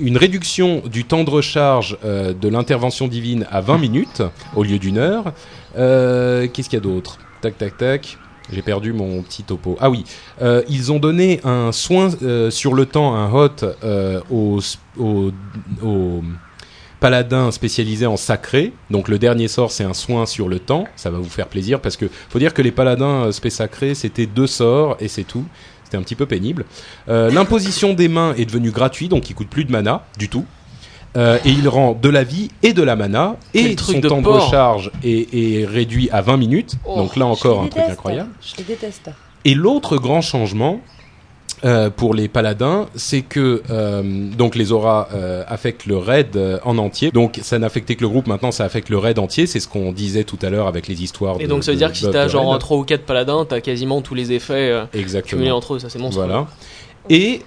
une réduction du temps de recharge euh, de l'intervention divine à 20 minutes au lieu d'une heure. Euh, Qu'est-ce qu'il y a d'autre? Tac, tac, tac. J'ai perdu mon petit topo. Ah oui, euh, ils ont donné un soin sur le temps, un hot aux, aux, aux paladins spécialisés en sacré. Donc le dernier sort, c'est un soin sur le temps. Ça va vous faire plaisir parce que faut dire que les paladins spé sacrés, c'était deux sorts et c'est tout. C'était un petit peu pénible. Euh, L'imposition des mains est devenue gratuite, donc il coûte plus de mana du tout. Euh, et il rend de la vie et de la mana et son de temps de recharge est, est réduit à 20 minutes. Oh, donc là encore un truc incroyable. Je les déteste. Et l'autre grand changement euh, pour les paladins, c'est que euh, donc les auras euh, affectent le raid en entier. Donc ça n'affectait que le groupe, maintenant ça affecte le raid entier. C'est ce qu'on disait tout à l'heure avec les histoires. Et de- donc ça veut de dire que si t'as genre raid. 3 ou 4 paladins, t'as quasiment tous les effets cumulés entre eux, ça c'est monstrueux. Voilà. Et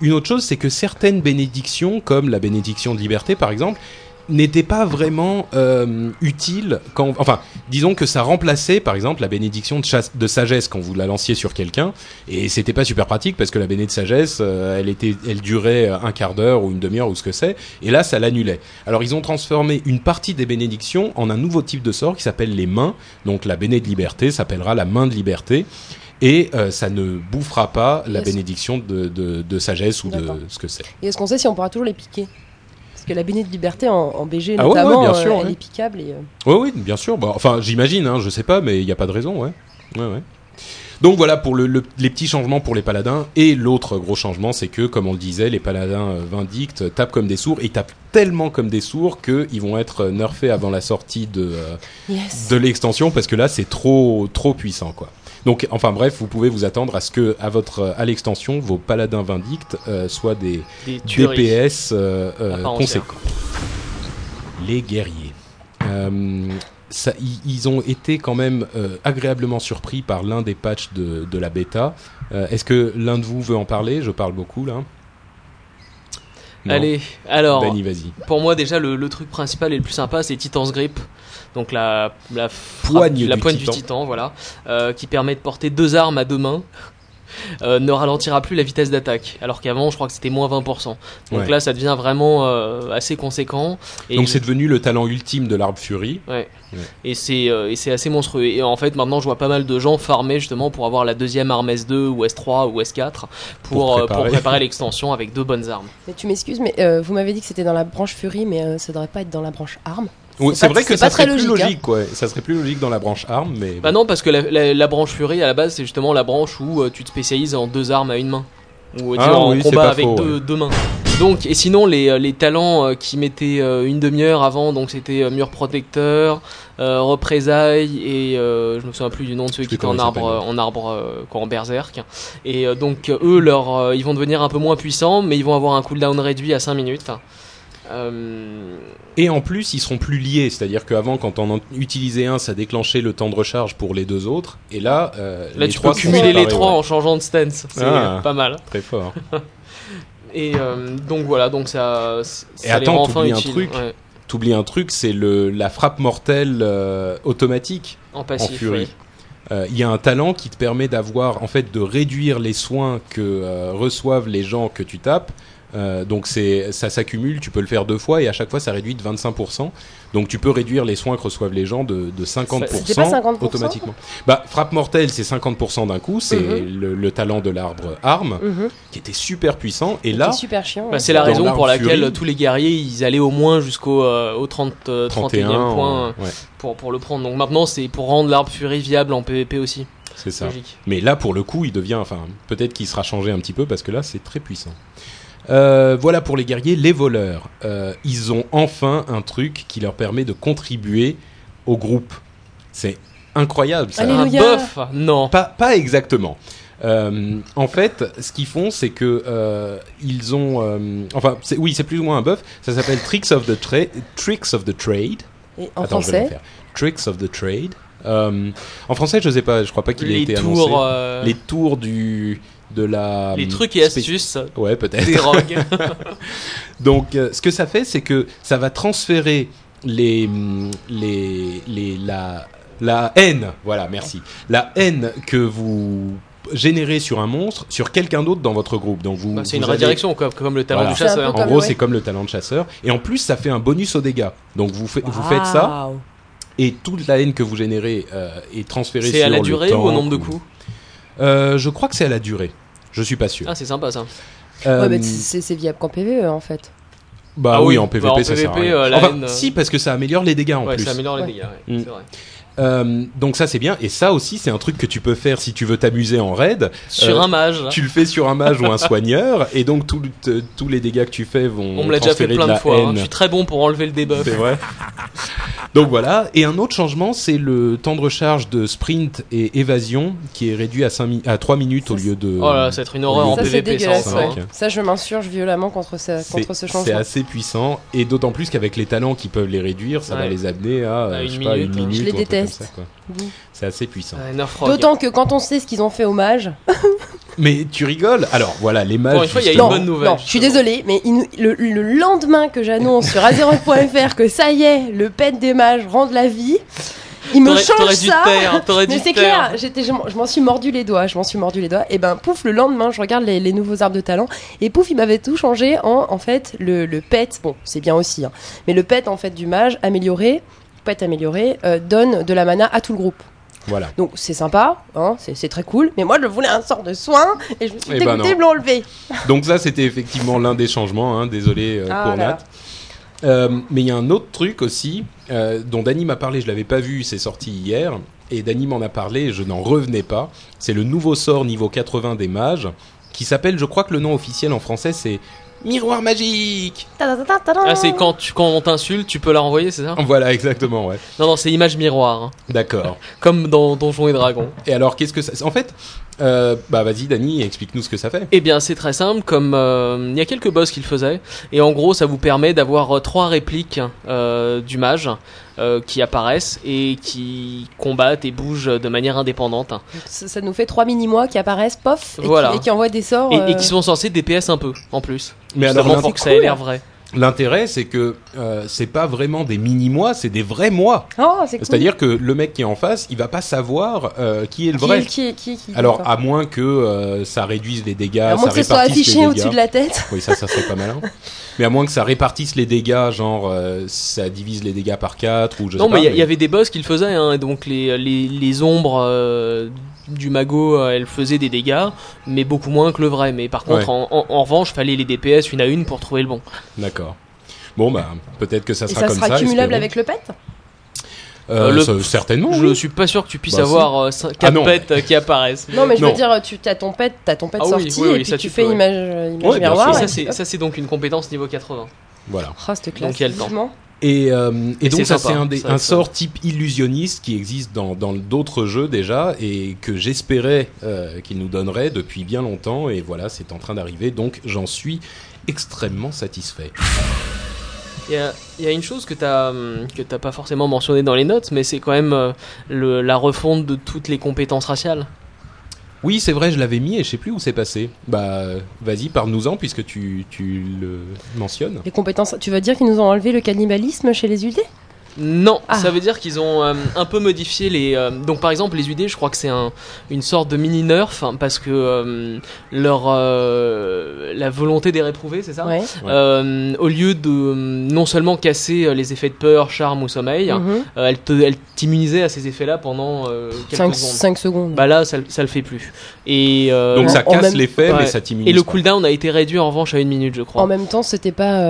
une autre chose, c'est que certaines bénédictions, comme la bénédiction de liberté par exemple, n'étaient pas vraiment euh, utiles quand, enfin, disons que ça remplaçait par exemple la bénédiction de, chasse- de sagesse quand vous la lanciez sur quelqu'un, et c'était pas super pratique parce que la béné de sagesse, euh, elle était, elle durait un quart d'heure ou une demi-heure ou ce que c'est, et là ça l'annulait. Alors ils ont transformé une partie des bénédictions en un nouveau type de sort qui s'appelle les mains. Donc la béné de liberté s'appellera la main de liberté. Et euh, ça ne bouffera pas la Yes. bénédiction de, de, de sagesse ou de ce que c'est. Et est-ce qu'on sait si on pourra toujours les piquer? Que la béné de liberté en, en BG Ah ouais, ouais, notamment, euh, elle est piquable et euh, Oui, oui, bien sûr. Bah, enfin, j'imagine, hein, je sais pas, mais il n'y a pas de raison, ouais. ouais, ouais. Donc voilà pour le, le- les petits changements pour les paladins. Et l'autre gros changement, c'est que, comme on le disait, les paladins euh, vindictes tapent comme des sourds. Et ils tapent tellement comme des sourds qu'ils vont être nerfés avant la sortie de, yes. de l'extension parce que là c'est trop trop puissant quoi. Donc enfin bref, vous pouvez vous attendre à ce que à votre à l'extension vos paladins vindictes euh, soient des Des. DPS euh, euh, conséquents. Les guerriers. Euh, ça, ils, ils ont été quand même euh, agréablement surpris par l'un des patchs de, de la bêta. Euh, Est-ce que l'un de vous veut en parler? Je parle beaucoup là. Non. Allez, alors, Benny, pour moi déjà le, le truc principal et le plus sympa c'est Titan's Grip. Donc la, la, Poigne la du poigne titan. du titan, voilà, euh, qui permet de porter deux armes à deux mains. euh, ne ralentira plus la vitesse d'attaque, alors qu'avant je crois que c'était moins 20%. Donc Ouais. là ça devient vraiment euh, assez conséquent. Et Donc c'est devenu le talent ultime de l'arbre Fury. Ouais. Ouais. Et c'est euh, et c'est assez monstrueux. Et en fait, maintenant, je vois pas mal de gens farmer justement pour avoir la deuxième arme S2 ou S3 ou S4 pour, Pour euh, pour préparer. préparer l'extension avec deux bonnes armes. Mais tu m'excuses, mais euh, vous m'avez dit que c'était dans la branche Fury, mais euh, ça devrait pas être dans la branche Arme. Oui, C'est vrai que ça serait plus logique, hein. logique, quoi. Ça serait plus logique dans la branche arme, mais Bah non, parce que la, la- la branche Fury à la base, c'est justement la branche où euh, tu te spécialises en deux armes à une main. Ou euh, Ah en oui, combat avec faux, deux, ouais. deux mains. Donc, et sinon, les, euh, les talents qui mettaient une demi-heure avant, donc c'était mur protecteur, euh, représailles et euh, je me souviens plus du nom de ceux qui plus étaient en arbre, en arbre, euh, quoi, en berserk. Et donc eux, leur, ils vont devenir un peu moins puissants, mais ils vont avoir un cooldown réduit à 5 minutes. Euh, Et en plus, ils seront plus liés, c'est-à-dire qu'avant, quand on en utilisait un, ça déclenchait le temps de recharge pour les deux autres, et là, euh, là, les tu trois peux cumuler les trois ouais. en changeant de stance. C'est Ah. pas mal. Très fort. Et euh, donc voilà, donc ça, ça Et attends, rend enfin t'oublies un truc. Ouais, T'oublies un truc, c'est le la frappe mortelle euh, automatique. en passif. en furie. ouais. Euh, Il y a un talent qui te permet d'avoir, en fait, de réduire les soins que euh, reçoivent les gens que tu tapes. Euh, donc c'est, ça s'accumule, tu peux le faire deux fois et à chaque fois ça réduit de 25%. Donc tu peux réduire les soins que reçoivent les gens de, de 50%, C'était pas 50% automatiquement. Bah frappe mortelle c'est 50% d'un coup, c'est Mhm. le, le talent de l'arbre arme Mhm. qui était super puissant et là super chiant. Bah, c'est la raison pour laquelle furie. tous les guerriers ils allaient au moins jusqu'au euh, au 30, euh, 31 31e point euh, ouais, pour, pour le prendre. Donc maintenant c'est pour rendre l'arbre furie viable en PvP aussi. c'est ça. Logique. Mais là, pour le coup, il devient, enfin, peut-être qu'il sera changé un petit peu parce que là, c'est très puissant. Euh, voilà pour les guerriers, les voleurs. Euh, ils ont enfin un truc qui leur permet de contribuer au groupe. C'est incroyable ça. Un buff Non. Pas, pas exactement. Euh, en fait, ce qu'ils font, c'est que euh, ils ont, euh, enfin, oui, c'est plus ou moins un buff. Ça s'appelle Tricks of the Tra- Tricks of the Trade. Et en Attends, je vais le français, faire. Tricks of the Trade. Euh, en français, je sais pas. Je crois pas qu'il ait été annoncé. tours, euh, Les tours du de la les hum, trucs et astuces Ouais, peut-être. des rogues. Donc, euh, ce que ça fait, c'est que ça va transférer les hum, les les la la haine. Voilà, merci. La haine que vous générez sur un monstre sur quelqu'un d'autre dans votre groupe. Donc vous. Bah, c'est une redirection comme le talent Voilà. du chasseur. En gros, ouais. c'est comme le talent de chasseur. Et en plus, ça fait un bonus aux dégâts. Donc vous, fa- vous faites ça et toute la haine que vous générez euh, est transférée C'est sur à la le durée ou au nombre de ou- coups? Je crois que c'est à la durée. Je suis pas sûr. Ah c'est sympa ça. Euh, Ouais, mais c'est c'est viable qu'en PVE en fait. Bah Ah oui, oui, en PVP, bah en ça sert à PVP, rien. euh, la Enfin, haine, euh, si, parce que ça améliore les dégâts en ouais, plus. ça améliore les Ouais. dégâts, ouais, Mm. c'est vrai. Euh, donc ça c'est bien. Et ça aussi, c'est un truc que tu peux faire si tu veux t'amuser en raid. Sur Euh, un mage. Tu le fais sur un mage ou un soigneur, et donc le- tous les dégâts que tu fais vont On me l'a déjà fait plein de fois. hein. Je suis très bon pour enlever le debuff. C'est vrai. Donc voilà. Et un autre changement, c'est le temps de recharge de sprint et évasion qui est réduit à, 5 mi- à 3 minutes au lieu de. Oh là, ça va être une horreur en Ça PVP dégueulasse. sans cinq. ouais. ça. hein. Ça je m'insurge violemment contre, ce- contre ce C'est changement. assez puissant et d'autant plus qu'avec les talents qui peuvent les réduire, ça va les amener à, euh, À une pas, hein. minute. Je les déteste. Ça, quoi. Oui. C'est assez puissant. Rogue. D'autant que quand on sait ce qu'ils ont fait au mage. Mais tu rigoles Alors voilà, les mages. Fois, il y a une bonne nouvelle. Non, je suis désolée, mais il le, le lendemain que j'annonce sur azeroth.fr que ça y est, le pet des mages rend de la vie, il me change ça. taire, Mais c'est clair, j'étais, je, m'en- je m'en suis mordu les doigts, je m'en suis mordu les doigts. Et ben pouf, le lendemain, je regarde les, les nouveaux arbres de talent et pouf, il m'avait tout changé en en fait le, le pet. Bon, c'est bien aussi, hein, mais le pet en fait du mage amélioré, pet amélioré, euh, donne de la mana à tout le groupe. Voilà. Donc c'est sympa, hein, c'est, très cool. Mais moi, je voulais un sort de soin et je me suis Eh ben dégoûtée non. de l'enlever. Donc ça, c'était effectivement l'un des changements. hein, désolé euh, Ah pour Nat. Euh, mais il y a un autre truc aussi euh, dont Dany m'a parlé. Je l'avais pas vu, c'est sorti hier. Et Dany m'en a parlé. et Je n'en revenais pas. C'est le nouveau sort niveau 80 des mages qui s'appelle. Je crois que le nom officiel en français c'est Miroir magique. Ah, c'est quand, tu, quand on t'insulte, tu peux la renvoyer, c'est ça? Voilà, exactement, ouais. Non, non, c'est image miroir. hein. D'accord. Comme dans Donjons et Dragons. Et alors, qu'est-ce que ça En fait, euh, bah vas-y, Dany, explique-nous ce que ça fait. Eh bien, c'est très simple. Comme euh, il y a quelques boss qui le faisaient, et en gros, ça vous permet d'avoir euh, trois répliques euh, du mage euh, qui apparaissent et qui combattent et bougent de manière indépendante Ça, ça nous fait trois mini-mois qui apparaissent, pof, et, Voilà. qui, et qui envoient des sorts. et, euh, et qui sont censés DPS un peu en plus. Mais alors, pour que ça ait l'air vrai. L'intérêt, c'est que euh, c'est pas vraiment des mini-mois, c'est des vrais mois. Oh, c'est cool. C'est-à-dire que le mec qui est en face, il va pas savoir euh, qui est le qui vrai. est, qui est- qui est- qui est- Alors, à moins que euh, ça réduise les dégâts, à moins ça que ce soit affiché au-dessus de la tête. Oui, ça, ça serait pas malin. Mais à moins que ça répartisse les dégâts, genre euh, ça divise les dégâts par 4 ou je Non, sais mais il y, y avait des boss qui le faisaient, hein, et donc les, les, les ombres euh, du mago, euh, elles faisaient des dégâts, mais beaucoup moins que le vrai. Mais par contre, Ouais. en, en, en revanche, fallait les DPS une à une pour trouver le bon. D'accord. Bon, bah, peut-être que ça Et sera ça comme sera ça. cumulable espérons. avec le pet Euh, Euh, le- ça- Certainement. Je oui. suis pas sûr que tu puisses Bah, si. avoir 4 non. pets euh, qui apparaissent. Non, mais je Non. veux dire, tu as ton pet, t'as ton pet Ah sorti, oui, oui, et puis ça, tu tu fais peux, image, image Ouais, miroir. ça, c'est, ça, donc une compétence niveau 80. Voilà. Oh, classe. Donc, il y a le temps. Et, euh, et Et donc ça c'est un, des- ça va un être sort type illusionniste qui existe dans dans d'autres jeux déjà et que j'espérais euh, qu'il nous donnerait depuis bien longtemps et voilà c'est en train d'arriver donc j'en suis extrêmement satisfait. Il y a, il y a une chose que t'as hum, que t'as pas forcément mentionné dans les notes, mais c'est quand même euh, le, la refonte de toutes les compétences raciales. Oui, c'est vrai, je l'avais mis et je sais plus où c'est passé. Bah, vas-y, parle-nous-en puisque tu, le mentionnes. Les compétences. Tu vas dire qu'ils nous ont enlevé le cannibalisme chez les UD Non, Ah. ça veut dire qu'ils ont euh, un peu modifié les. euh, donc par exemple, les UD, je crois que c'est un, une sorte de mini nerf hein, parce que euh, leur euh, la volonté des réprouvés, c'est ça Ouais. Euh, au lieu de non seulement casser les effets de peur, charme ou sommeil, Mhm. euh, elle te- elle t'immunisait à ces effets-là pendant euh, quelques 5, secondes. secondes. Bah là, ça, ça le fait plus. Et euh, Donc ça casse même- l'effet, Ouais. mais ça t'immunise et le pas. cooldown a été réduit en revanche à une minute, je crois. en même temps, c'était pas.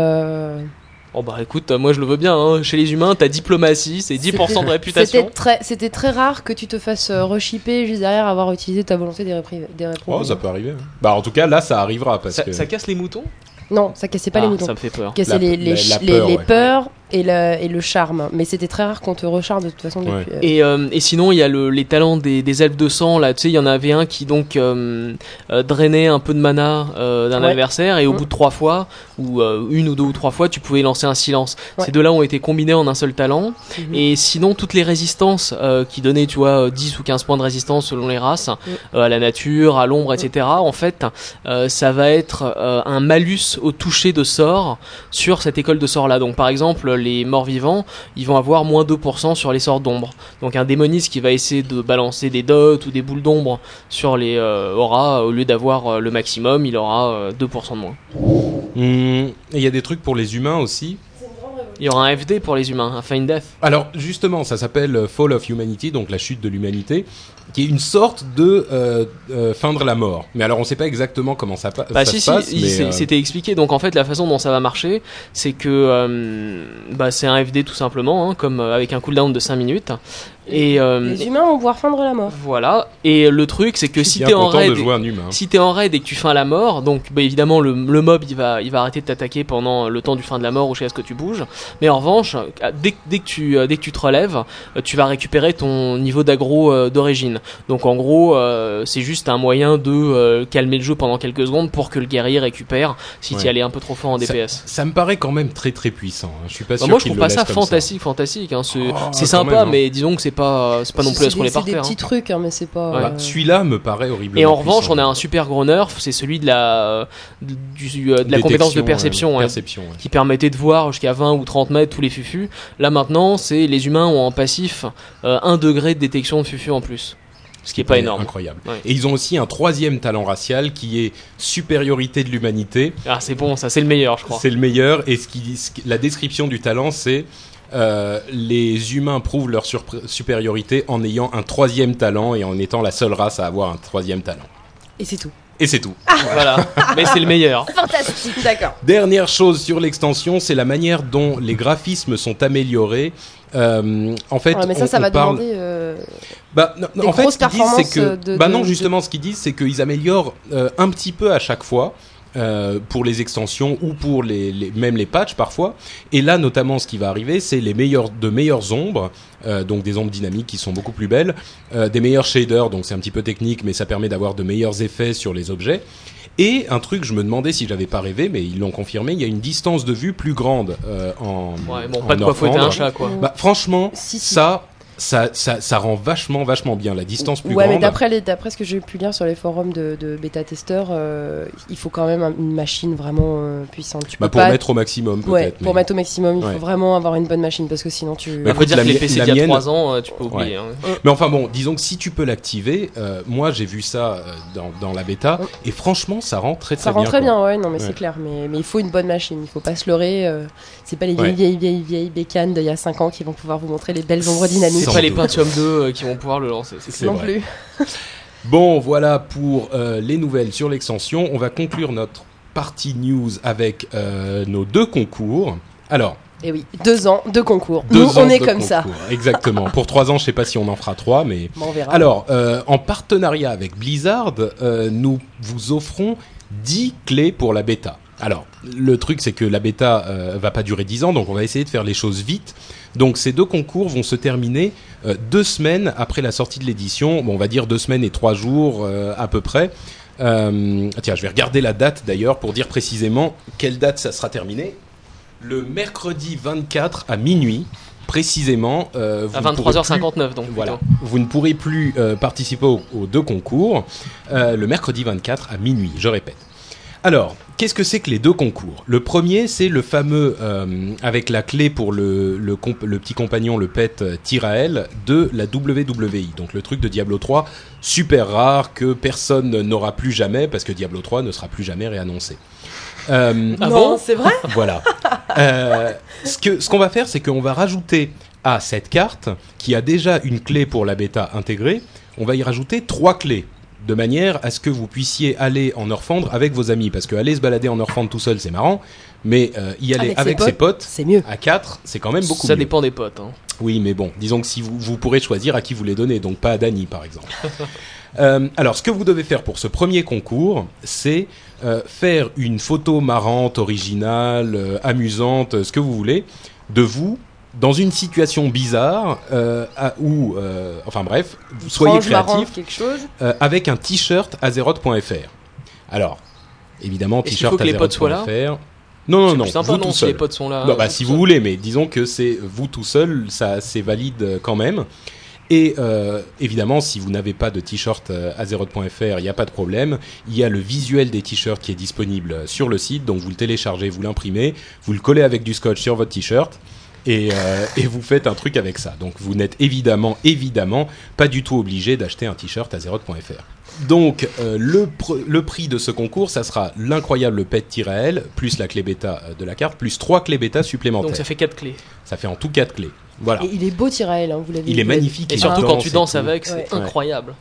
Oh bah écoute, moi je le veux bien. hein. Chez les humains, t'as diplomatie, c'est 10% de réputation. C'était très, c'était très rare que tu te fasses euh, reshipper juste derrière avoir utilisé ta volonté des, des réprouvés. Oh, ça peut arriver. hein. Bah, en tout cas, là, ça arrivera parce Ça, que. ça casse les moutons? Non, ça cassait pas Ah, les moutons. Ça me fait peur. Cassait La- les, les, la- ch- la les- peur, les ouais. peurs et, le, et le charme. Mais c'était très rare qu'on te recharge de toute façon Ouais. depuis. euh, Et, euh, et sinon, il y a le- les talents des, des elfes de sang. Là, tu sais, il y en avait un qui donc euh, euh, drainait un peu de mana euh, d'un Ouais. adversaire, et au Mm. bout de trois fois, ou euh, une ou deux ou trois fois, tu pouvais lancer un silence. Ouais. Ces deux-là ont été combinés en un seul talent. Mhm. Et sinon, toutes les résistances euh, qui donnaient, tu vois, euh, 10 ou 15 points de résistance selon les races, euh, à la nature, à l'ombre, etc. En fait, euh, ça va être euh, un malus au toucher de sort sur cette école de sort-là. Donc, par exemple, les morts-vivants, ils vont avoir moins 2% sur les sorts d'ombre. Donc, un démoniste qui va essayer de balancer des dots ou des boules d'ombre sur les euh, auras, au lieu d'avoir euh, le maximum, il aura euh, 2% de moins. Hmm, et il y a des trucs pour les humains aussi. Il y aura un FD pour les humains, un Find Death. Alors justement, ça s'appelle euh, Fall of Humanity, donc la chute de l'humanité, qui est une sorte de euh, euh, feindre la mort. Mais alors on sait pas exactement comment ça, pa- Bah ça si se si, passe. c'est- euh, c'était expliqué. Donc en fait la façon dont ça va marcher, c'est que euh, bah, c'est un FD tout simplement, hein, comme euh, avec un cooldown de 5 minutes. Et euh, Les humains vont pouvoir feindre la mort. voilà. Et le truc c'est que si t'es en raid, de jouer un humain. si t'es en raid et que tu feins la mort, donc bah, évidemment le, le mob il va, il va arrêter de t'attaquer pendant le temps du fin de la mort ou jusqu'à ce que tu bouges. Mais en revanche, dès, que- dès, que tu, dès que tu te relèves, tu vas récupérer ton niveau d'aggro euh, Donc en gros, euh, c'est juste un moyen de euh, calmer le jeu pendant quelques secondes pour que le guerrier récupère si Ouais. tu allais un peu trop fort en DPS. Ça me paraît quand même très très puissant. hein. Je suis pas Bah, sûr. moi je trouve pas ça fantastique, fantastique. Hein. C'est Oh, sympa, même, hein. mais disons que c'est pas, c'est pas non plus à se C'est rouler des- par C'est des terre. petits hein. trucs, hein, mais c'est pas. Bah, euh, Celui-là me paraît horriblement. Et en revanche, puissant. on a un super gros nerf, c'est celui de la, du, euh, de la Détection, compétence de perception. ouais. perception, ouais. qui permettait de voir jusqu'à 20 ou 30 mètres tous les fufus. Là maintenant, c'est les humains ont en passif euh, un degré de détection de fufus en plus. Ce qui est pas énorme. Incroyable. Ouais. Et ils ont aussi un troisième talent racial qui est supériorité de l'humanité. Ah, c'est bon, ça c'est le meilleur, je crois. C'est le meilleur. Et ce qui, ce qui- la description du talent, c'est euh, les humains prouvent leur supériorité en ayant un troisième talent et en étant la seule race à avoir un troisième talent. Et c'est tout. Et c'est tout. Voilà, mais c'est le meilleur. Fantastique, d'accord. Dernière chose sur l'extension, c'est la manière dont les graphismes sont améliorés. Euh, en fait, Ouais, mais ça, on- ça on va parle- demander. euh, Bah, non, Des en fait, ce qu'ils disent, c'est que, de- bah de- non, de- justement, ce qu'ils disent, c'est qu'ils améliorent euh, un petit peu à chaque fois. Euh, pour les extensions ou pour les, les- même les patchs parfois et là notamment ce qui va arriver c'est les meilleurs de meilleures ombres euh, donc des ombres dynamiques qui sont beaucoup plus belles euh, des meilleurs shaders donc c'est un petit peu technique mais ça permet d'avoir de meilleurs effets sur les objets et un truc je me demandais si j'avais pas rêvé mais ils l'ont confirmé il y a une distance de vue plus grande euh, en Ouais, bon, en pas de quoi fouetter un chat, quoi. bah, franchement Si, si. ça ça, ça, ça rend vachement, vachement bien la distance plus ouais, mais grande. d'après les- d'après ce que j'ai pu lire sur les forums de, de bêta-testeurs, euh, il faut quand même un- une machine vraiment euh, puissante. Tu Bah, peux pour pas... mettre au maximum, peut-être. Ouais, mais- pour mettre au maximum, il Ouais. faut vraiment avoir une bonne machine parce que sinon tu. Peut dire la que les PC d'il y a mienne- 3 ans, euh, tu peux oublier. hein. Mais enfin bon, disons que si tu peux l'activer, euh, moi j'ai vu ça dans, dans la bêta, Ouais. et franchement ça rend très très Ça rend bien. très quoi. bien, ouais, non mais Ouais. c'est clair, mais, mais il faut une bonne machine, il faut pas se leurrer, euh, c'est pas les vieilles, Ouais. vieilles, vieilles, vieilles bécanes d'il y a 5 ans qui vont pouvoir vous montrer les belles ombres dynamiques. Sans pas les. Pentium 2 euh, qui vont pouvoir le lancer. c'est non vrai. plus. Bon, voilà pour euh, les nouvelles sur l'extension. On va conclure notre partie news avec euh, nos deux concours. Alors, Et oui, deux ans, deux concours. deux Nous, ans on est de comme ça. concours. Exactement. pour trois ans, je sais pas si on en fera trois, mais Bon, on verra. Alors, euh, en partenariat avec Blizzard, euh, nous vous offrons 10 clés pour la bêta. Alors, le truc, c'est que la bêta euh, va pas durer 10 ans, donc on va essayer de faire les choses vite. Donc, ces deux concours vont se terminer euh, deux semaines après la sortie de l'édition. Bon, on va dire deux semaines et trois jours euh, à peu près. Euh, tiens, je vais regarder la date d'ailleurs pour dire précisément quelle date ça sera terminé. Le mercredi 24 à minuit. précisément, euh, vous À ne pourrez plus- 23h59 donc. Voilà, plutôt. vous ne pourrez plus euh, participer aux, aux deux concours euh, le mercredi 24 à minuit, je répète. Alors, qu'est-ce que c'est que les deux concours? Le premier, c'est le fameux, euh, avec la clé pour le, le, comp- le petit compagnon, le pet euh, Tyrael, de la WWI. Donc le truc de Diablo 3, super rare, que personne n'aura plus jamais, parce que Diablo 3 ne sera plus jamais réannoncé. Euh, Ah non, bon? c'est vrai? Voilà. Euh, ce que ce qu'on va faire, c'est qu'on va rajouter à cette carte, qui a déjà une clé pour la bêta intégrée, on va y rajouter trois clés. De manière à ce que vous puissiez aller en Orfandre avec vos amis. Parce que aller se balader en Orfandre tout seul, c'est marrant. Mais euh, y aller Avec avec, ses ses potes, C'est mieux. à quatre, c'est quand même beaucoup Ça mieux. dépend des potes. hein. Oui, mais bon, disons que si vous, vous pourrez choisir à qui vous les donnez, donc pas à Dany par exemple. Euh, alors, ce que vous devez faire pour ce premier concours, c'est euh, faire une photo marrante, originale, euh, amusante, ce que vous voulez, de vous dans une situation bizarre euh, à- où, euh, enfin bref, vous soyez créatif euh, avec un t-shirt azeroth.fr. Alors, évidemment, t-shirt faut que les potes soient là? azeroth.fr. Non, non, C'est non, sympa vous non tout si seul. les potes sont là. Non, bah, si seul. vous voulez, mais disons que c'est vous tout seul, ça c'est valide quand même. Et euh, évidemment, si vous n'avez pas de t-shirt azeroth.fr, il n'y a pas de problème. Il y a le visuel des t-shirts qui est disponible sur le site, donc vous le téléchargez, vous l'imprimez, vous le collez avec du scotch sur votre t-shirt. Et, euh, et vous faites un truc avec ça. Donc vous n'êtes évidemment, évidemment, pas du tout obligé d'acheter un t-shirt azeroth.fr. Donc euh, le, pr- le prix de ce concours, ça sera l'incroyable pet-L, plus la clé bêta euh, de la carte, plus trois clés bêta supplémentaires. Donc ça fait 4 clés. Ça fait en tout quatre clés. Voilà. Et il est beau, Tyrael, hein, vous l'avez Il est magnifique. Et surtout quand tu danses tout. avec, c'est Ouais. incroyable.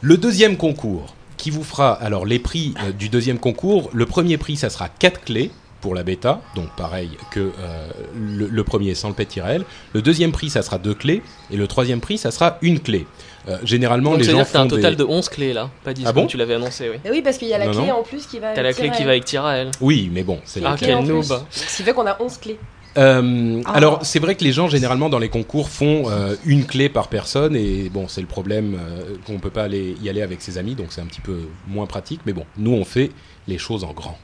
Le deuxième concours, qui vous fera alors les prix euh, du deuxième concours. Le premier prix, ça sera quatre clés pour la bêta, donc pareil que euh, le, le premier sans le pet Tyrell. Le deuxième prix, ça sera deux clés, et le troisième prix, ça sera une clé. Euh, généralement, Donc les gens dire que t'as font un total des... de 11 clés là, pas 10 Ah comme bon tu l'avais annoncé, oui. Oui, parce qu'il y a la Non, clé non. en plus qui va T'as la clé qui va avec Tyrael. Oui, mais bon, c'est Ah, clé quel en plus. noob. Ce qui fait qu'on a 11 clés. Euh, Ah. Alors, c'est vrai que les gens, généralement, dans les concours, font euh, une clé par personne, et bon, c'est le problème euh, qu'on peut pas aller y aller avec ses amis, donc c'est un petit peu moins pratique, mais bon, nous, on fait les choses en grand.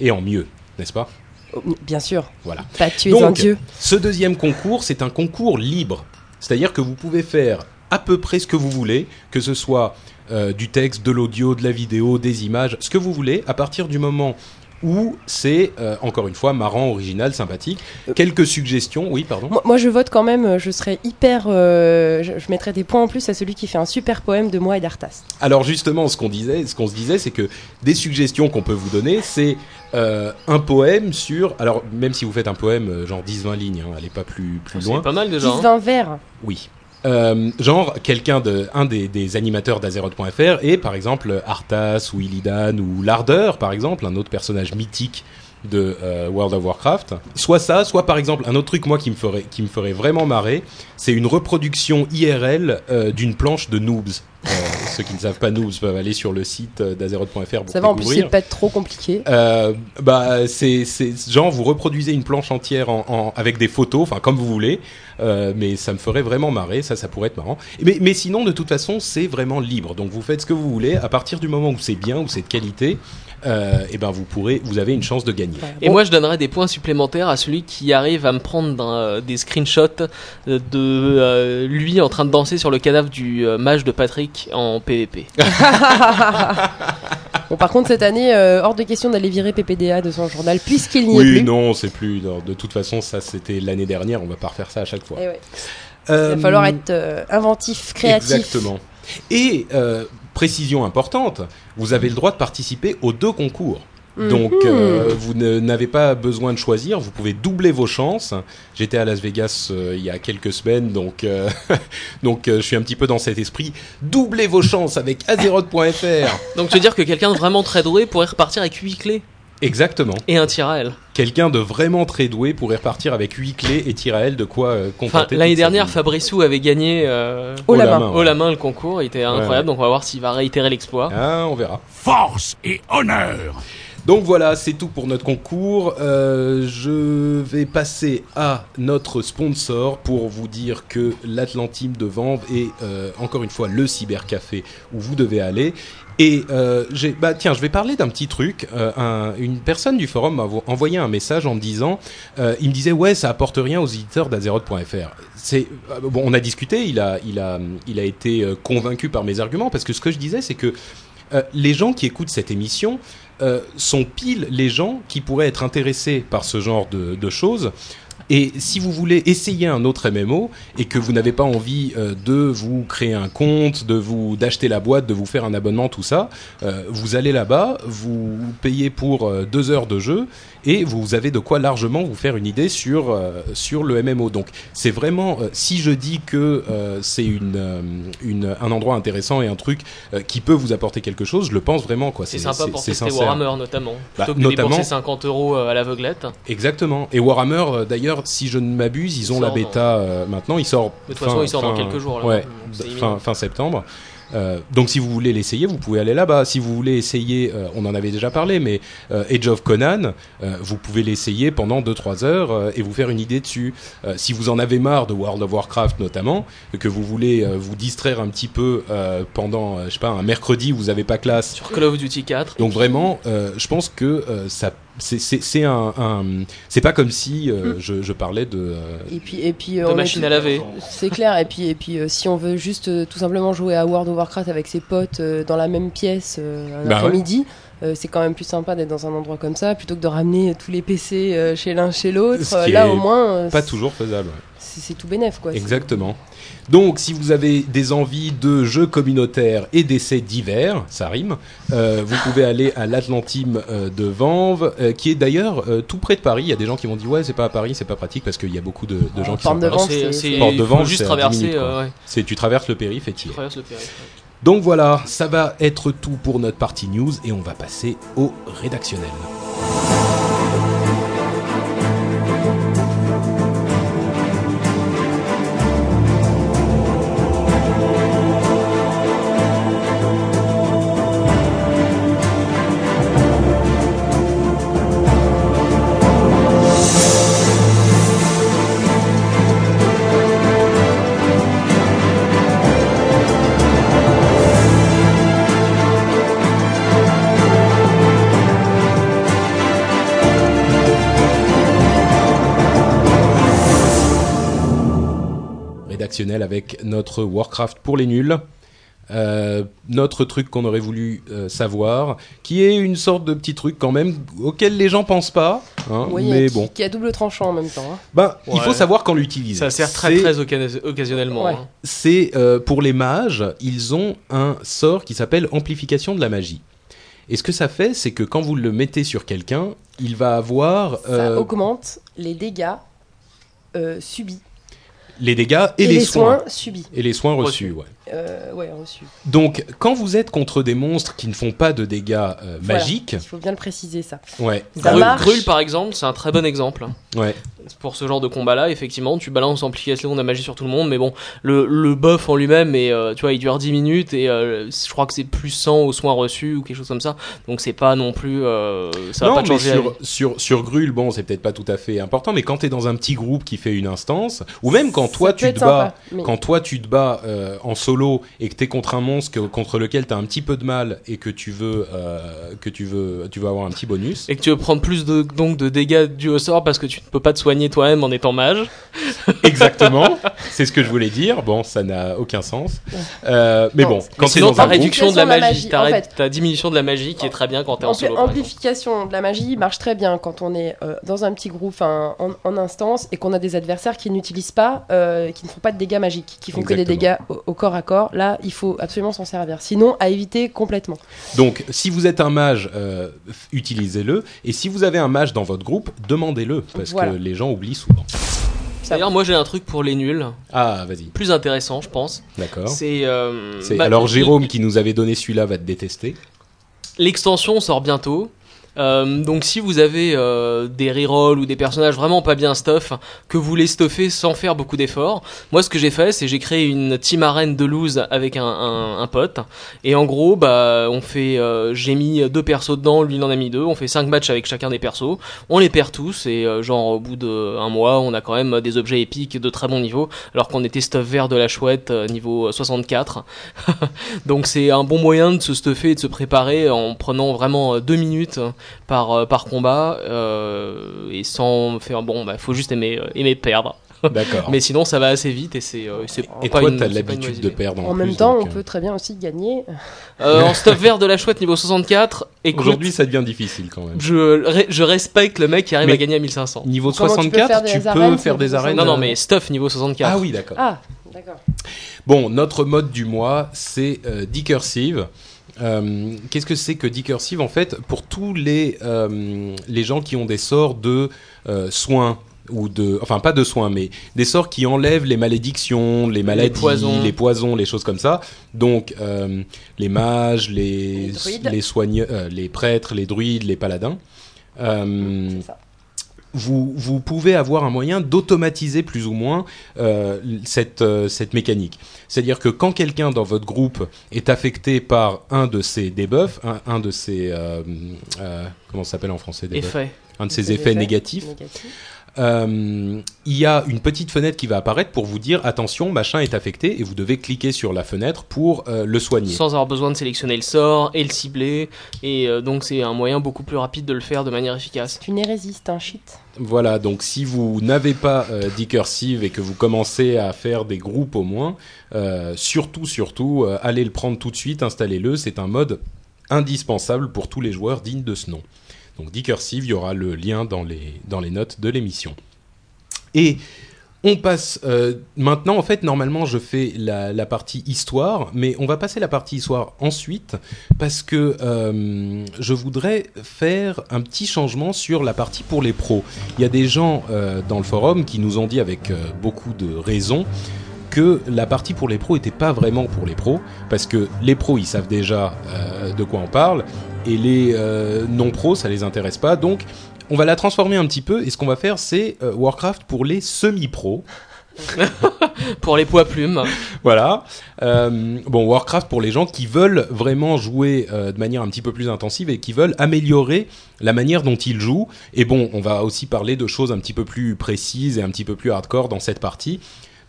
Et en mieux, n'est-ce pas Bien sûr. Voilà. Pas es Donc, un dieu. Ce deuxième concours, c'est un concours libre. C'est-à-dire que vous pouvez faire à peu près ce que vous voulez, que ce soit euh, du texte, de l'audio, de la vidéo, des images, ce que vous voulez, à partir du moment où c'est, euh, encore une fois, marrant, original, sympathique. Quelques suggestions, oui, pardon. Moi, moi, je vote quand même, euh, je serais hyper. euh, je, je mettrais des points en plus à celui qui fait un super poème de moi et d'Arthas. Alors justement, ce qu'on disait, ce qu'on se disait, c'est que des suggestions qu'on peut vous donner, c'est euh, un poème sur. Alors même si vous faites un poème euh, genre 10-20 lignes, hein, allez pas plus plus loin. C'est pas mal déjà. hein. 10-20 vers. Oui. Euh, genre quelqu'un de un des, animateurs d'Azeroth.fr et par exemple Arthas ou Illidan ou Larder par exemple un autre personnage mythique de euh, World of Warcraft soit ça soit par exemple un autre truc moi qui me ferait qui me ferait vraiment marrer c'est une reproduction IRL euh, d'une planche de noobs Euh, ceux qui ne savent pas noobs peuvent aller sur le site d'Azeroth.fr pour Ça va, en plus, c'est pas trop compliqué. bah c'est c'est genre vous reproduisez une planche entière en, en- avec des photos, enfin comme vous voulez, mais ça me ferait vraiment marrer, ça ça pourrait être marrant. Mais mais sinon de toute façon c'est vraiment libre, donc vous faites ce que vous voulez. À partir du moment où c'est bien, où c'est de qualité, euh, et ben vous pourrez, vous avez une chance de gagner. Et Bon, moi, je donnerais des points supplémentaires à celui qui arrive à me prendre euh, des screenshots euh, de euh, lui en train de danser sur le cadavre du euh, mage de Patrick en PvP. bon, par contre, cette année, euh, hors de question d'aller virer PPDA de son journal, puisqu'il n'y est Oui, plus. non, c'est plus. non, De toute façon, ça c'était l'année dernière, on va pas refaire ça à chaque fois. Eh ouais. Euh, Il va falloir être euh, inventif, créatif. Exactement. Et euh, précision importante, vous avez le droit de participer aux deux concours. Donc Mhm. euh, vous n'avez pas besoin de choisir, vous pouvez doubler vos chances. J'étais à Las Vegas euh, il y a quelques semaines, donc euh, donc euh, je suis un petit peu dans cet esprit. Doublez vos chances avec Azeroth.fr. Donc, tu veux dire que quelqu'un de vraiment très doué pourrait repartir avec 8 clés? Exactement. et un tir à elle. Quelqu'un de vraiment très doué pourrait repartir avec 8 clés et à elle de quoi euh, Enfin, l'année dernière. Fabrissou avait gagné euh, Haut la main. haut la main le concours, il était incroyable, ouais. donc on va voir s'il va réitérer l'exploit. Ah, on verra. Force et honneur Donc voilà, c'est tout pour notre concours. Euh, je vais passer à notre sponsor pour vous dire que l'Atlantime de Vanves est euh, encore une fois le cybercafé où vous devez aller. Et euh, bah tiens, je vais parler d'un petit truc. Euh, un- une personne du forum m'a vo- envoyé un message en me disant, euh, il me disait ouais, ça apporte rien aux éditeurs d'Azeroth.fr. C'est euh, bon, on a discuté, il a, il a, il a été euh, convaincu par mes arguments parce que ce que je disais, c'est que euh, les gens qui écoutent cette émission sont pile les gens qui pourraient être intéressés par ce genre de, de choses. Et si vous voulez essayer un autre MMO et que vous n'avez pas envie euh, de vous créer un compte, de vous d'acheter la boîte, de vous faire un abonnement, tout ça, euh, vous allez là-bas, vous payez pour euh, deux heures de jeu et vous avez de quoi largement vous faire une idée sur euh, sur le MMO. Donc c'est vraiment euh, si je dis que euh, c'est une, une un endroit intéressant et un truc qui peut vous apporter quelque chose, je le pense vraiment quoi. C'est sympa pour tester. Warhammer notamment. Bah, Plutôt que de notamment- débourser 50 euros à l'aveuglette. Exactement. Et Warhammer, d'ailleurs, si je ne m'abuse, ils Il ont la dans- bêta maintenant. Il sort. De toute façon, il sort dans quelques jours, là. Ouais, fin, fin septembre. Euh, donc si vous voulez l'essayer, vous pouvez aller là-bas. Si vous voulez essayer, euh, on en avait déjà parlé, mais euh, Age of Conan, euh, vous pouvez l'essayer pendant 2-3 heures et vous faire une idée dessus. Si vous en avez marre de World of Warcraft notamment, que vous voulez vous distraire un petit peu pendant, je sais pas, un mercredi où vous n'avez pas classe, Sur Call of Duty 4. donc vraiment, je pense que ça, c'est- c'est un, un- c'est pas comme si euh, je, je parlais de. euh, Et puis, et puis, euh, De on est machine à laver. C'est clair. Et puis, et puis, euh, si on veut juste euh, tout simplement jouer à World of Warcraft avec ses potes euh, dans la même pièce euh, un Bah ouais. après-midi, euh, c'est quand même plus sympa d'être dans un endroit comme ça plutôt que de ramener tous les PC euh, chez l'un chez l'autre. Euh, Là, au moins, euh, pas c'est- toujours faisable. C'est tout bénef, quoi. Exactement. Donc, si vous avez des envies de jeux communautaires et d'essais divers, ça rime, euh, vous pouvez aller à l'Atlantime euh, de Vanves, euh, qui est d'ailleurs tout près de Paris. Il y a des gens qui vont dire ouais, c'est pas à Paris, c'est pas pratique parce qu'il y a beaucoup de, de gens qui sont de. Vente, C'est, Porte de Vente, juste c'est à 10 traverser, ouais, tu traverses le périph' et tu y traverses le périph'. ouais. Donc voilà, ça va être tout pour notre partie news et on va passer au rédactionnel. Rédactionnel avec notre Warcraft pour les nuls. Euh, notre truc qu'on aurait voulu euh, savoir, qui est une sorte de petit truc quand même auquel les gens pensent pas, hein, Oui, mais qui, bon. qui a double tranchant en même temps. hein. Ben, il faut savoir quand l'utiliser. Ça sert très très occa- occasionnellement. Ouais. hein. c'est euh, pour les mages, ils ont un sort qui s'appelle amplification de la magie. Et ce que ça fait, c'est que quand vous le mettez sur quelqu'un, il va avoir Ça augmente les dégâts euh, subis les dégâts et, les, soins. subis. Et les soins reçus, Reçus. ouais. Euh, ouais. Donc, quand vous êtes contre des monstres qui ne font pas de dégâts euh, Voilà. magiques, Il faut bien le préciser ça. ouais, Ça Grul, marche. Grul, par exemple, c'est un très bon exemple. ouais, Pour ce genre de combat-là, effectivement, tu balances amplification de la magie sur tout le monde, mais bon, le, le buff en lui-même, euh, tu vois, il dure 10 minutes et euh, je crois que c'est plus 100 aux soins reçus ou quelque chose comme ça. Donc c'est pas non plus. euh, ça va pas te changer sur, sur, sur Grul, bon, c'est peut-être pas tout à fait important, mais quand tu es dans un petit groupe qui fait une instance, ou même quand toi Ça tu te bats, sympa, mais- quand toi tu te bats euh, en solo et que tu es contre un monstre que- contre lequel tu as un petit peu de mal et que tu veux euh, que tu veux tu veux avoir un petit bonus. Et que tu veux prendre plus de, donc, de dégâts dus au sort parce que tu ne peux pas te soigner toi-même en étant mage. Exactement, c'est ce que je voulais dire. Bon, ça n'a aucun sens. Euh, mais bon, c'est- quand Mais tu es sinon, dans ta un réduction de la Amplification de la magie, ta, en ré- fait. ta diminution de la magie qui est très bien quand t'es en Ampli- solo. amplification de la magie marche très bien quand on est euh, dans un petit groupe en, en instance et qu'on a des adversaires qui n'utilisent pas, euh, qui ne font pas de dégâts magiques, qui font que des dégâts au, au corps à corps. Là, il faut absolument s'en servir. Sinon, à éviter complètement. Donc, si vous êtes un mage, euh, utilisez-le. Et si vous avez un mage dans votre groupe, demandez-le. Parce Voilà. que les gens oublient souvent. D'ailleurs, moi j'ai un truc pour les nuls, Ah, vas-y. plus intéressant, je pense. D'accord. C'est. euh, bah, Alors, Jérôme qui nous avait donné celui-là va te détester. L'extension sort bientôt. Euh, donc si vous avez euh, des rerolls ou des personnages vraiment pas bien stuff que vous voulez stuffer sans faire beaucoup d'efforts, moi ce que j'ai fait c'est j'ai créé une team arène de loose avec un, un, un pote. Et en gros bah on fait euh, j'ai mis deux persos dedans, lui il en a mis deux, on fait cinq matchs avec chacun des persos, on les perd tous et euh, genre au bout d'un mois on a quand même des objets épiques de très bon niveau alors qu'on était stuff vert de la chouette euh, niveau 64 donc c'est un bon moyen de se stuffer et de se préparer en prenant vraiment deux minutes par, euh, par combat euh, et sans faire bon bah faut juste aimer, euh, aimer perdre D'accord. mais sinon ça va assez vite et c'est c'est Et pas toi, t'as c'est pas une l'habitude de perdre. En plus, même temps, donc, on peut très bien aussi gagner. Euh, en stuff vert de la chouette niveau 64 écoute Aujourd'hui, ça devient difficile quand même. je, je respecte le mec qui arrive Mais- à gagner à 1500 Niveau Comment tu peux 64, faire tu des peux faire des arènes. non non mais stuff niveau 64 Ah oui, d'accord. Ah, d'accord. Bon, notre mode du mois, c'est euh, Decursive. Euh, Qu'est-ce que c'est que Decursive En fait, pour tous les, euh, les gens qui ont des sorts de euh, soins, ou de, enfin pas de soins, mais des sorts qui enlèvent les malédictions, les maladies, poisons. les poisons, les choses comme ça. Donc, euh, les mages, les, Les les, euh, les prêtres, les druides, les paladins. Euh, C'est ça. Vous, vous pouvez avoir un moyen d'automatiser plus ou moins euh, cette, euh, cette mécanique. C'est-à-dire que quand quelqu'un dans votre groupe est affecté par un de ces debuffs, un, un de ces... euh, comment ça s'appelle en français debuff effet Un de ces effets, effets négatifs. Négatif. Euh, il y a une petite fenêtre qui va apparaître pour vous dire attention, machin est affecté et vous devez cliquer sur la fenêtre pour euh, le soigner. sans avoir besoin de sélectionner le sort et le cibler et euh, donc c'est un moyen beaucoup plus rapide de le faire de manière efficace C'est une hérésie, c'est un cheat. Voilà, donc si vous n'avez pas euh, Decursive et que vous commencez à faire des groupes au moins, euh, surtout, surtout, euh, allez le prendre tout de suite, installez-le, c'est un mode indispensable pour tous les joueurs dignes de ce nom. Donc Decursive, il y aura le lien dans les, dans les notes de l'émission. Et on passe euh, maintenant, en fait, normalement, je fais la, partie histoire, mais on va passer la partie histoire ensuite parce que euh, je voudrais faire un petit changement sur la partie pour les pros. Il y a des gens euh, dans le forum qui nous ont dit avec beaucoup de raison que la partie pour les pros n'était pas vraiment pour les pros, parce que les pros, ils savent déjà de quoi on parle, et les euh, non-pros, ça les intéresse pas. Donc, on va la transformer un petit peu, et ce qu'on va faire, c'est euh, Warcraft pour les semi-pros. pour les poids plumes Voilà. Euh, bon, Warcraft pour les gens qui veulent vraiment jouer euh, de manière un petit peu plus intensive et qui veulent améliorer la manière dont ils jouent. Et bon, on va aussi parler de choses un petit peu plus précises et un petit peu plus hardcore dans cette partie.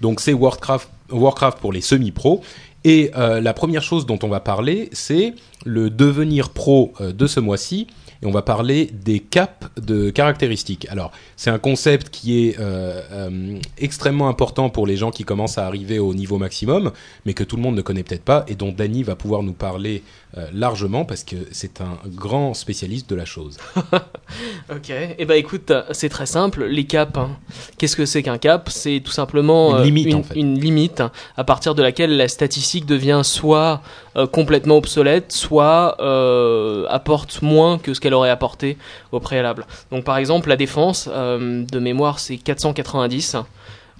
Donc c'est Warcraft, Warcraft pour les semi-pros. Et euh, la première chose dont on va parler, c'est le devenir pro euh, de ce mois-ci. Et on va parler des caps de caractéristiques. Alors, c'est un concept qui est euh, extrêmement important pour les gens qui commencent à arriver au niveau maximum, mais que tout le monde ne connaît peut-être pas, et dont Danny va pouvoir nous parler euh, largement, parce que c'est un grand spécialiste de la chose. ok et bah écoute c'est très simple les caps hein. qu'est-ce que c'est qu'un cap? C'est tout simplement Une euh, limite, une, en fait. une limite à partir de laquelle la statistique devient soit euh, complètement obsolète soit apporte moins que ce qu'elle aurait apporté au préalable donc par exemple la défense de mémoire c'est 490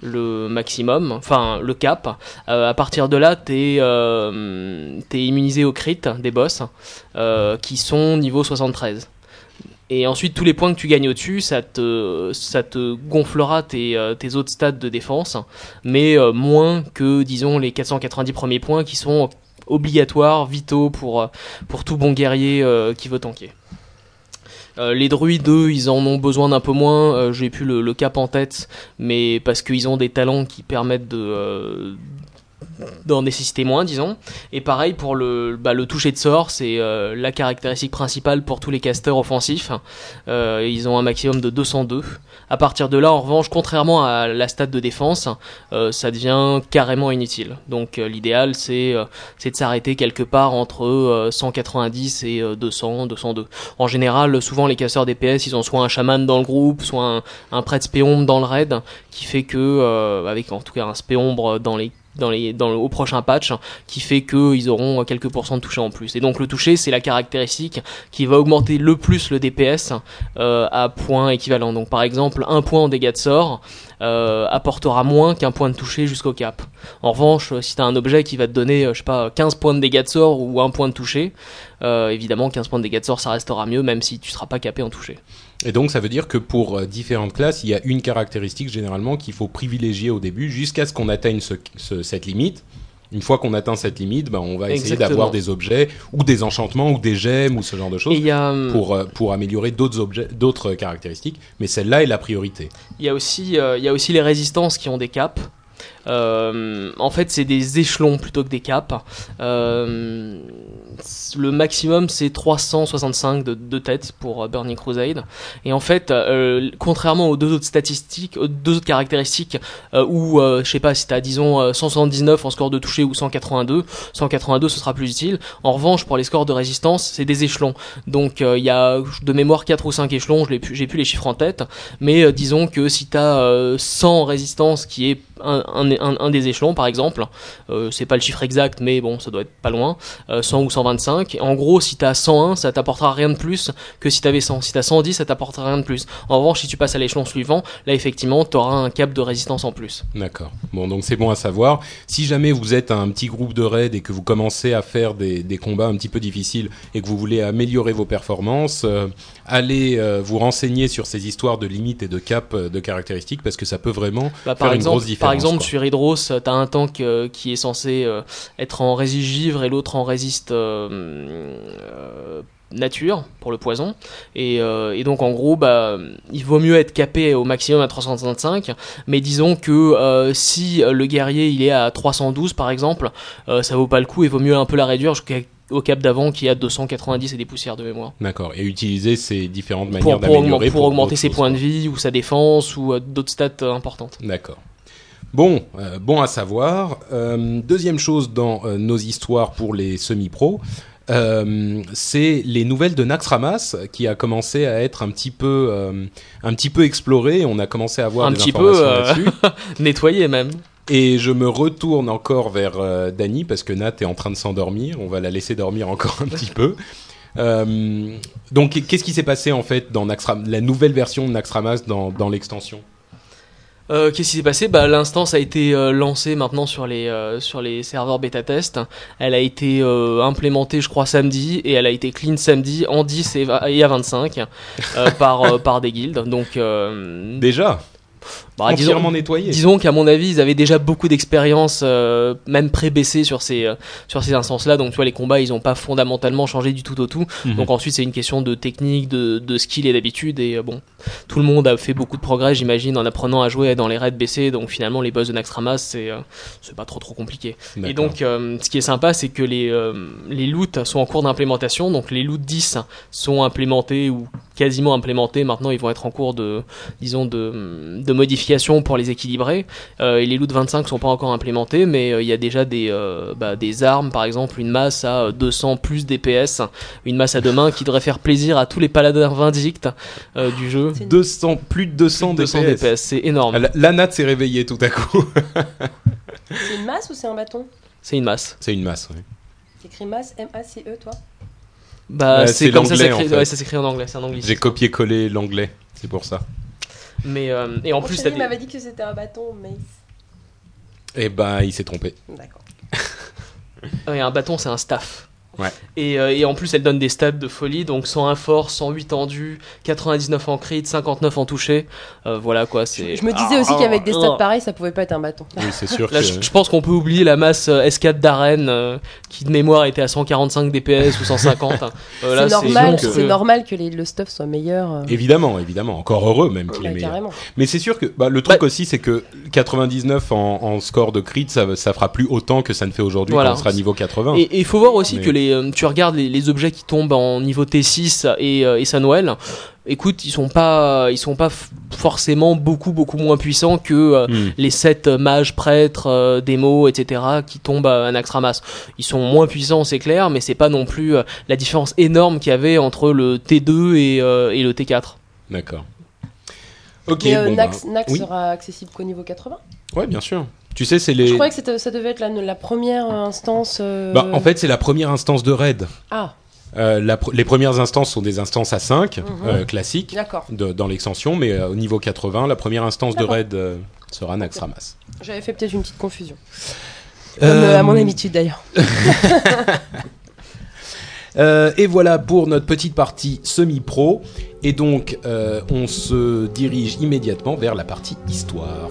le maximum, enfin le cap. Euh, à partir de là, t'es euh, immunisé au crit des boss euh, qui sont niveau 73. Et ensuite, tous les points que tu gagnes au-dessus, ça te, gonflera tes, autres stats de défense, mais moins que, disons, les 490 premiers points qui sont obligatoires, vitaux pour, pour tout bon guerrier qui veut tanker. Euh, les druides, eux, ils en ont besoin d'un peu moins. Euh, J'ai plus le, le cap en tête, mais parce qu'ils ont des talents qui permettent de euh, d'en nécessiter moins, disons. Et pareil pour le, bah, le toucher de sort, c'est euh, la caractéristique principale pour tous les casters offensifs. Euh, ils ont un maximum de 202. À partir de là, en revanche, contrairement à la stat de défense, euh, ça devient carrément inutile. Donc l'idéal, c'est de s'arrêter quelque part entre euh, 190 et euh, 200, 202. En général, souvent les casseurs DPS, ils ont soit un chaman dans le groupe, soit un, un prêtre spéombre dans le raid, qui fait que, avec en tout cas un spéombre dans les dans le au prochain patch qui fait que ils auront quelques pourcents de toucher en plus et donc le toucher c'est la caractéristique qui va augmenter le plus le DPS euh, à points équivalents donc par exemple un point en dégâts de sort euh, apportera moins qu'un point de toucher jusqu'au cap. En revanche, euh, si tu as un objet qui va te donner, je sais pas, 15 points de dégâts de sort ou un point de toucher, évidemment 15 points de dégâts de sort ça restera mieux même si tu seras pas capé en toucher. Et donc, ça veut dire que pour euh, différentes classes, il y a une caractéristique généralement qu'il faut privilégier au début jusqu'à ce qu'on atteigne ce- ce- cette limite. Une fois qu'on atteint cette limite, ben, on va essayer d'avoir des objets ou des enchantements ou des gemmes ou ce genre de choses a hum, pour, euh, pour améliorer d'autres objets, d'autres caractéristiques. Mais celle-là est la priorité. Il y a aussi, euh, il y a aussi les résistances qui ont des caps. Euh, en fait, c'est des échelons plutôt que des caps. Euh, le maximum, c'est 365 de, de tête pour euh, Burning Crusade. Et en fait, contrairement aux deux autres statistiques, aux deux autres caractéristiques, où, je sais pas, si t'as, disons, euh, 179 en score de toucher ou 182, 182, ce sera plus utile. En revanche, pour les scores de résistance, c'est des échelons. Donc, il y a de mémoire 4 ou 5 échelons, j'ai plus les chiffres en tête. Mais disons que si tu as 100 résistance qui est un, un, un- des échelons par exemple, euh, c'est pas le chiffre exact mais bon ça doit être pas loin, euh, 100 ou 125. En gros si tu as 101 ça t'apportera rien de plus que si tu avais 100. Si tu as 110 ça t'apportera rien de plus. En revanche si tu passes à l'échelon suivant, là effectivement tu auras un cap de résistance en plus. D'accord. Bon, donc c'est bon à savoir. Si jamais vous êtes un petit groupe de raid et que vous commencez à faire des, des combats un petit peu difficiles et que vous voulez améliorer vos performances, euh, allez euh, vous renseigner sur ces histoires de limites et de cap euh, de caractéristiques parce que ça peut vraiment Bah, faire par, une exemple, grosse différence. par exemple, quoi. sur Hydros, euh, t'as un tank euh, qui est censé euh, être en résiste givre et l'autre en résiste nature pour le poison. Et, euh, et donc en gros, bah, il vaut mieux être capé au maximum à 365. Mais disons que euh, si le guerrier il est à 312 par exemple, euh, ça vaut pas le coup et vaut mieux un peu la réduire jusqu'au cap d'avant qui est à 290 et des poussières de mémoire. D'accord. Et utiliser ces différentes Pour, manières pour, d'améliorer pour augmenter ses points de vie ou sa défense ou euh, d'autres stats euh, importantes. D'accord. Bon, euh, bon à savoir. Euh, deuxième chose dans euh, nos histoires pour les semi-pros, c'est les nouvelles de Naxxramas qui a commencé à être un petit peu, un petit peu exploré. On a commencé à avoir Un des petit peu, informations là-dessus. Nettoyer même. Et je me retourne encore vers euh, Dany parce que Nat est en train de s'endormir. On va la laisser dormir encore un petit peu. Euh, donc, qu'est-ce qui s'est passé en fait dans la nouvelle version de Naxxramas dans, dans l'extension? Euh, Qu'est-ce qui s'est passé? Bah, L'instance a été euh, lancée maintenant sur les, euh, sur les serveurs bêta test. Elle a été implémentée, je crois, samedi, et elle a été clean samedi en 10 et, à 25 euh, par, par des guildes. Donc, Déjà, bah, disons, nettoyé. disons qu'à mon avis, ils avaient déjà beaucoup d'expérience, euh, même pré-baissé sur ces, euh, sur ces instances-là. Donc, tu vois, les combats, ils n'ont pas fondamentalement changé du tout au tout. Mhm. Donc ensuite c'est une question de technique, de, de skill et d'habitude et euh, bon tout le monde a fait beaucoup de progrès j'imagine en apprenant à jouer dans les raids BC donc finalement les boss de Naxxramas c'est euh, c'est pas trop trop compliqué. Et donc euh, ce qui est sympa c'est que les euh, les loots sont en cours d'implémentation. Donc les loots 10 sont implémentés ou quasiment implémentés. Maintenant ils vont être en cours de disons de, de modification pour les équilibrer. Et les loots 25 sont pas encore implémentés mais il y a déjà des bah, des armes par exemple une masse à euh, 200 plus DPS une masse à deux mains qui devrait faire plaisir à tous les paladins vindictes du jeu. 200, plus de 200, 200 DPS. DPS, c'est énorme. La, la Nat s'est réveillée tout à coup. C'est une masse ou c'est un bâton? C'est une masse. C'est une masse. oui. C'est écrit masse, M-A-C-E, toi? Bah, Ouais, c'est c'est comme ça, l'anglais, ça en s'écrit fait. ouais, en anglais, c'est un anglais. J'ai copié-collé l'anglais, c'est pour ça. Mais euh, et en Mon plus, des... m'avait dit que c'était un bâton, mais. Eh ben, il s'est trompé. D'accord. ouais, un bâton, c'est un staff. Ouais. Et, euh, et en plus, elle donne des stats de folie, donc 101 force, 108 en du, 99 en crit, 59 en touché. Euh, voilà quoi, c'est. Je me disais aussi qu'avec des stats pareils, ça pouvait pas être un bâton. Oui, c'est sûr Là, que... je, je pense qu'on peut oublier la masse euh, S4 d'arène euh, qui de mémoire était à 145 DPS ou 150. Euh, là, c'est normal, c'est normal que les- le stuff soit meilleur. euh, Évidemment, évidemment. Encore heureux même qu'il bah, est meilleur. carrément. Mais c'est sûr que bah, le truc Bah- aussi, c'est que 99 en, en score de crit, ça, ça fera plus autant que ça ne fait aujourd'hui Voilà. quand on sera niveau 80. Et il faut voir aussi Mais- que les, euh, tu regardes les, les objets qui tombent en niveau T6 et, euh, et Sunwell, écoute, ils sont pas, ils sont pas forcément beaucoup beaucoup moins puissants que euh, Hmm. les 7 mages, prêtres, euh, démos, etc. qui tombent à Naxxramas. Ils sont moins puissants, c'est clair, mais c'est pas non plus euh, la différence énorme qu'il y avait entre le T2 et, euh, et le T4. D'accord. Ok, Mais euh, bon, Nax, bah, Nax oui. sera accessible qu'au niveau 80 Ouais, bien sûr. Tu sais, c'est les. Je croyais que ça devait être la, la première instance. euh, Bah, en fait, c'est la première instance de raid. Ah, Euh, la les premières instances sont des instances à 5, Mhm. euh, classiques, de- dans l'extension, mais euh, au niveau 80, la première instance de raid sera Naxxramas. J'avais fait peut-être une petite confusion. Comme à mon habitude d'ailleurs. Et voilà pour notre petite partie semi-pro. Et donc, on se dirige immédiatement vers la partie histoire.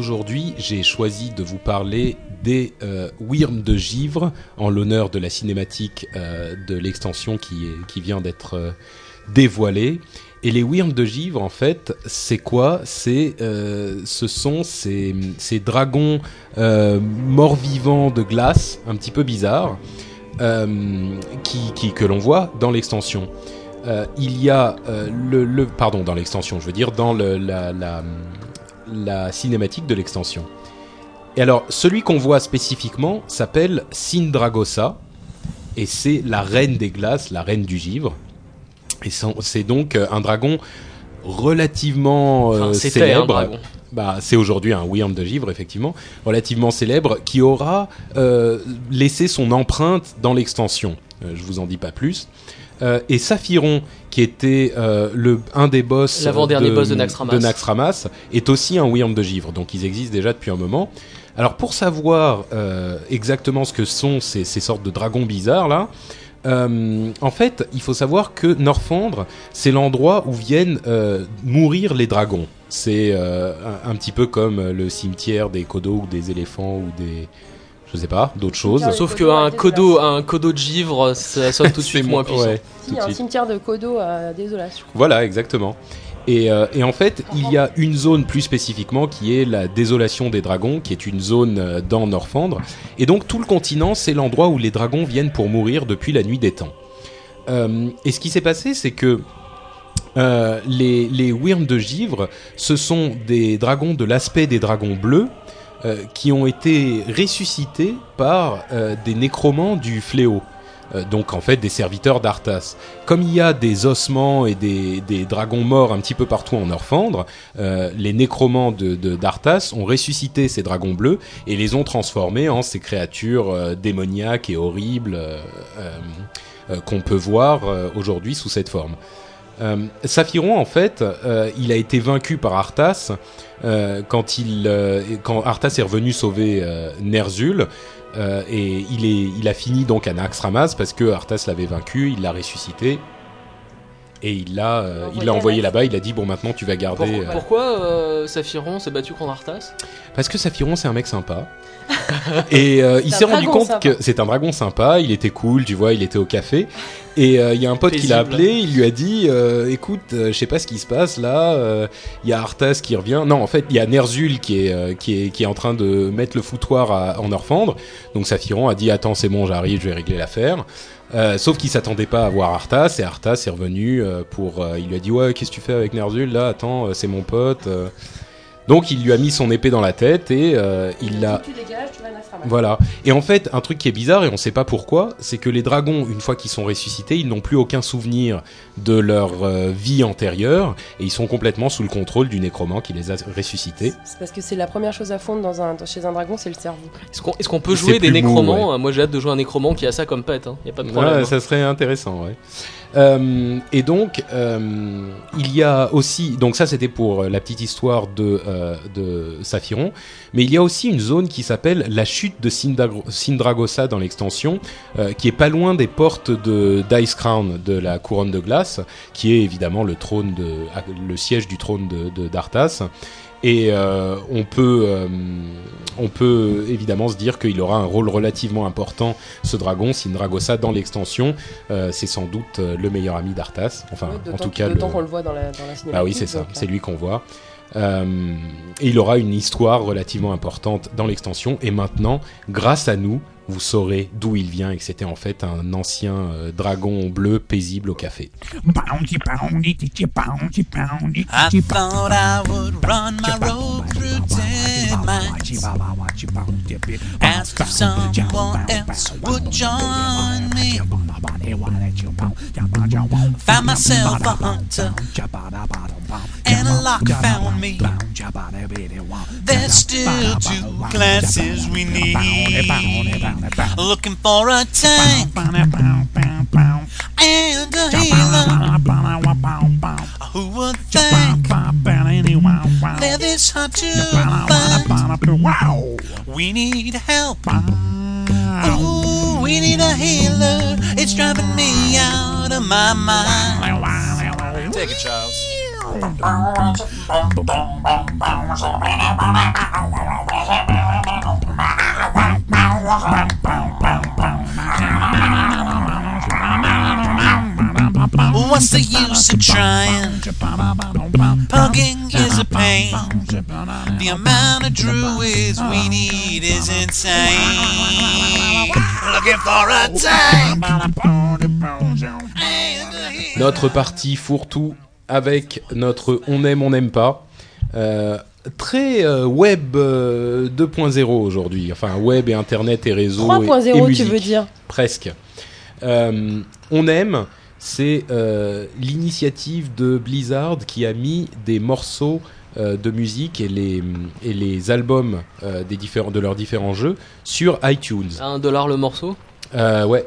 Aujourd'hui, j'ai choisi de vous parler des euh, de Givre en l'honneur de la cinématique euh, de l'extension qui, vient d'être euh, dévoilée. Et les Wyrms de Givre, en fait, c'est quoi? C'est, euh, ce sont ces, dragons morts-vivants de glace, un petit peu bizarres, que l'on voit dans l'extension. Il y a le, pardon dans l'extension, je veux dire dans le, la, la cinématique de l'extension. Et alors, celui qu'on voit spécifiquement s'appelle Sindragosa, et c'est la reine des glaces, la reine du givre. Et c'est donc euh, un dragon relativement euh, Enfin, célèbre. Bah, c'est aujourd'hui un Wyrm de givre, effectivement, relativement célèbre, qui aura euh, laissé son empreinte dans l'extension. Euh, je vous en dis pas plus. Euh, et Saphiron, qui était euh, le, un des boss L'avant-dernier boss de Naxxramas. de Naxxramas, est aussi un Wyrm de givre, donc ils existent déjà depuis un moment. Alors pour savoir euh, exactement ce que sont ces, ces sortes de dragons bizarres là, euh, en fait, il faut savoir que Norfandre, c'est l'endroit où viennent euh, mourir les dragons. C'est euh, un, un petit peu comme le cimetière des kodos ou des éléphants ou des, je sais pas, d'autres choses. Sauf qu'un Désolation. un kodo de givre, ça sonne tout de C'est suite mo- moins puissant. ouais, Si, tout il y de a un suite. cimetière de Kodo à Désolation. Voilà, exactement. Et, euh, et en fait, il y a une zone plus spécifiquement qui est la désolation des dragons, qui est une zone euh, dans Norfandre. Et donc tout le continent, c'est l'endroit où les dragons viennent pour mourir depuis la nuit des temps. Euh, et ce qui s'est passé, c'est que euh, les, les Wyrms de Givre, ce sont des dragons de l'aspect des dragons bleus, euh, qui ont été ressuscités par euh, des nécromants du fléau. Euh, donc en fait des serviteurs d'Arthas. Comme il y a des ossements et des, dragons morts un petit peu partout en Orphandre, les nécromants de, de- d'Arthas ont ressuscité ces dragons bleus et les ont transformés en ces créatures démoniaques et horribles qu'on peut voir aujourd'hui sous cette forme. Euh, Saphiron, en fait, euh, il a été vaincu par Arthas euh, quand, Arthas est revenu sauver Ner'zhul. et il a fini donc à Naxxramas parce que Arthas l'avait vaincu, il l'a ressuscité. Et il l'a euh, il l'a envoyé là-bas, il a dit bon maintenant tu vas garder... Pourquoi, euh, pourquoi euh, Saphiron s'est battu contre Arthas? Parce que Saphiron, c'est un mec sympa. et euh, il s'est rendu dragon compte sympa. que c'est un dragon sympa, il était cool, tu vois, il était au café. Et euh, il y a un pote qui l'a appelé, il lui a dit euh, écoute, euh, je sais pas ce qui se passe là, euh, il y a Arthas qui revient. Non, en fait, il y a Ner'zhul qui est, euh, qui, est, qui est en train de mettre le foutoir à- en Orphandre. Donc Saphiron a dit attends, c'est bon, j'arrive, je vais régler l'affaire. Euh, sauf qu'il s'attendait pas à voir Arthas et Arthas est revenu euh, pour. euh, il lui a dit ouais, qu'est-ce que tu fais avec Ner'zhul là Attends, euh, c'est mon pote. Euh. Donc il lui a mis son épée dans la tête et euh, il l'a. Voilà. Et en fait, un truc qui est bizarre et on sait pas pourquoi, c'est que les dragons, une fois qu'ils sont ressuscités, ils n'ont plus aucun souvenir de leur euh, vie antérieure et ils sont complètement sous le contrôle du nécromant qui les a ressuscités. C'est parce que c'est la première chose à fondre dans un, chez un dragon, c'est le cerveau. Est-ce qu'on peut jouer des mou, nécromants Moi j'ai hâte de jouer un nécromant qui a ça comme pet, hein. y a pas de problème. Ouais, hein. ça serait intéressant, ouais. Euh, et donc, euh, il y a aussi, donc ça c'était pour euh, la petite histoire de, euh, de Saphiron, mais il y a aussi une zone qui s'appelle la chute de Sindragosa dans l'extension, euh, qui est pas loin des portes de Dice Crown, de la couronne de glace, qui est évidemment le trône de, le siège du trône de, de d'Arthas. Et euh, on peut, euh, on peut évidemment se dire qu'il aura un rôle relativement important, ce dragon, Sindragosa, dans l'extension. Euh, c'est sans doute le meilleur ami d'Arthas. Enfin, en tout cas, le... qu'on le voit dans la, dans la cinématique. bah oui, c'est ça, c'est lui qu'on voit. Euh, et il aura une histoire relativement importante dans l'extension. Et maintenant, grâce à nous, vous saurez d'où il vient et que c'était en fait un ancien euh, dragon bleu paisible au café. I would run my road through miles. Ask if someone else would join me. Found myself a hunter, and a lock found me. There's still two classes we need. Looking for a tank and a healer. Who would think they're this hard to find? We need help. Ooh, we need a healer. It's driving me out of my mind. Take it, Charles. What's the use of trying? Pugging is a pain. The amount of druids we need is insane. Looking for a tank. And a healer. Notre partie fourre-tout avec notre on aime, on n'aime pas. Euh, très euh, web euh, 2.0 aujourd'hui. Enfin, web et internet et réseau. et- et 3.0 tu veux dire? Presque. Euh, on aime, c'est euh, l'initiative de Blizzard qui a mis des morceaux euh, de musique et les, et les albums euh, des différents, de leurs différents jeux sur iTunes. À 1 dollar le morceau? Euh, ouais.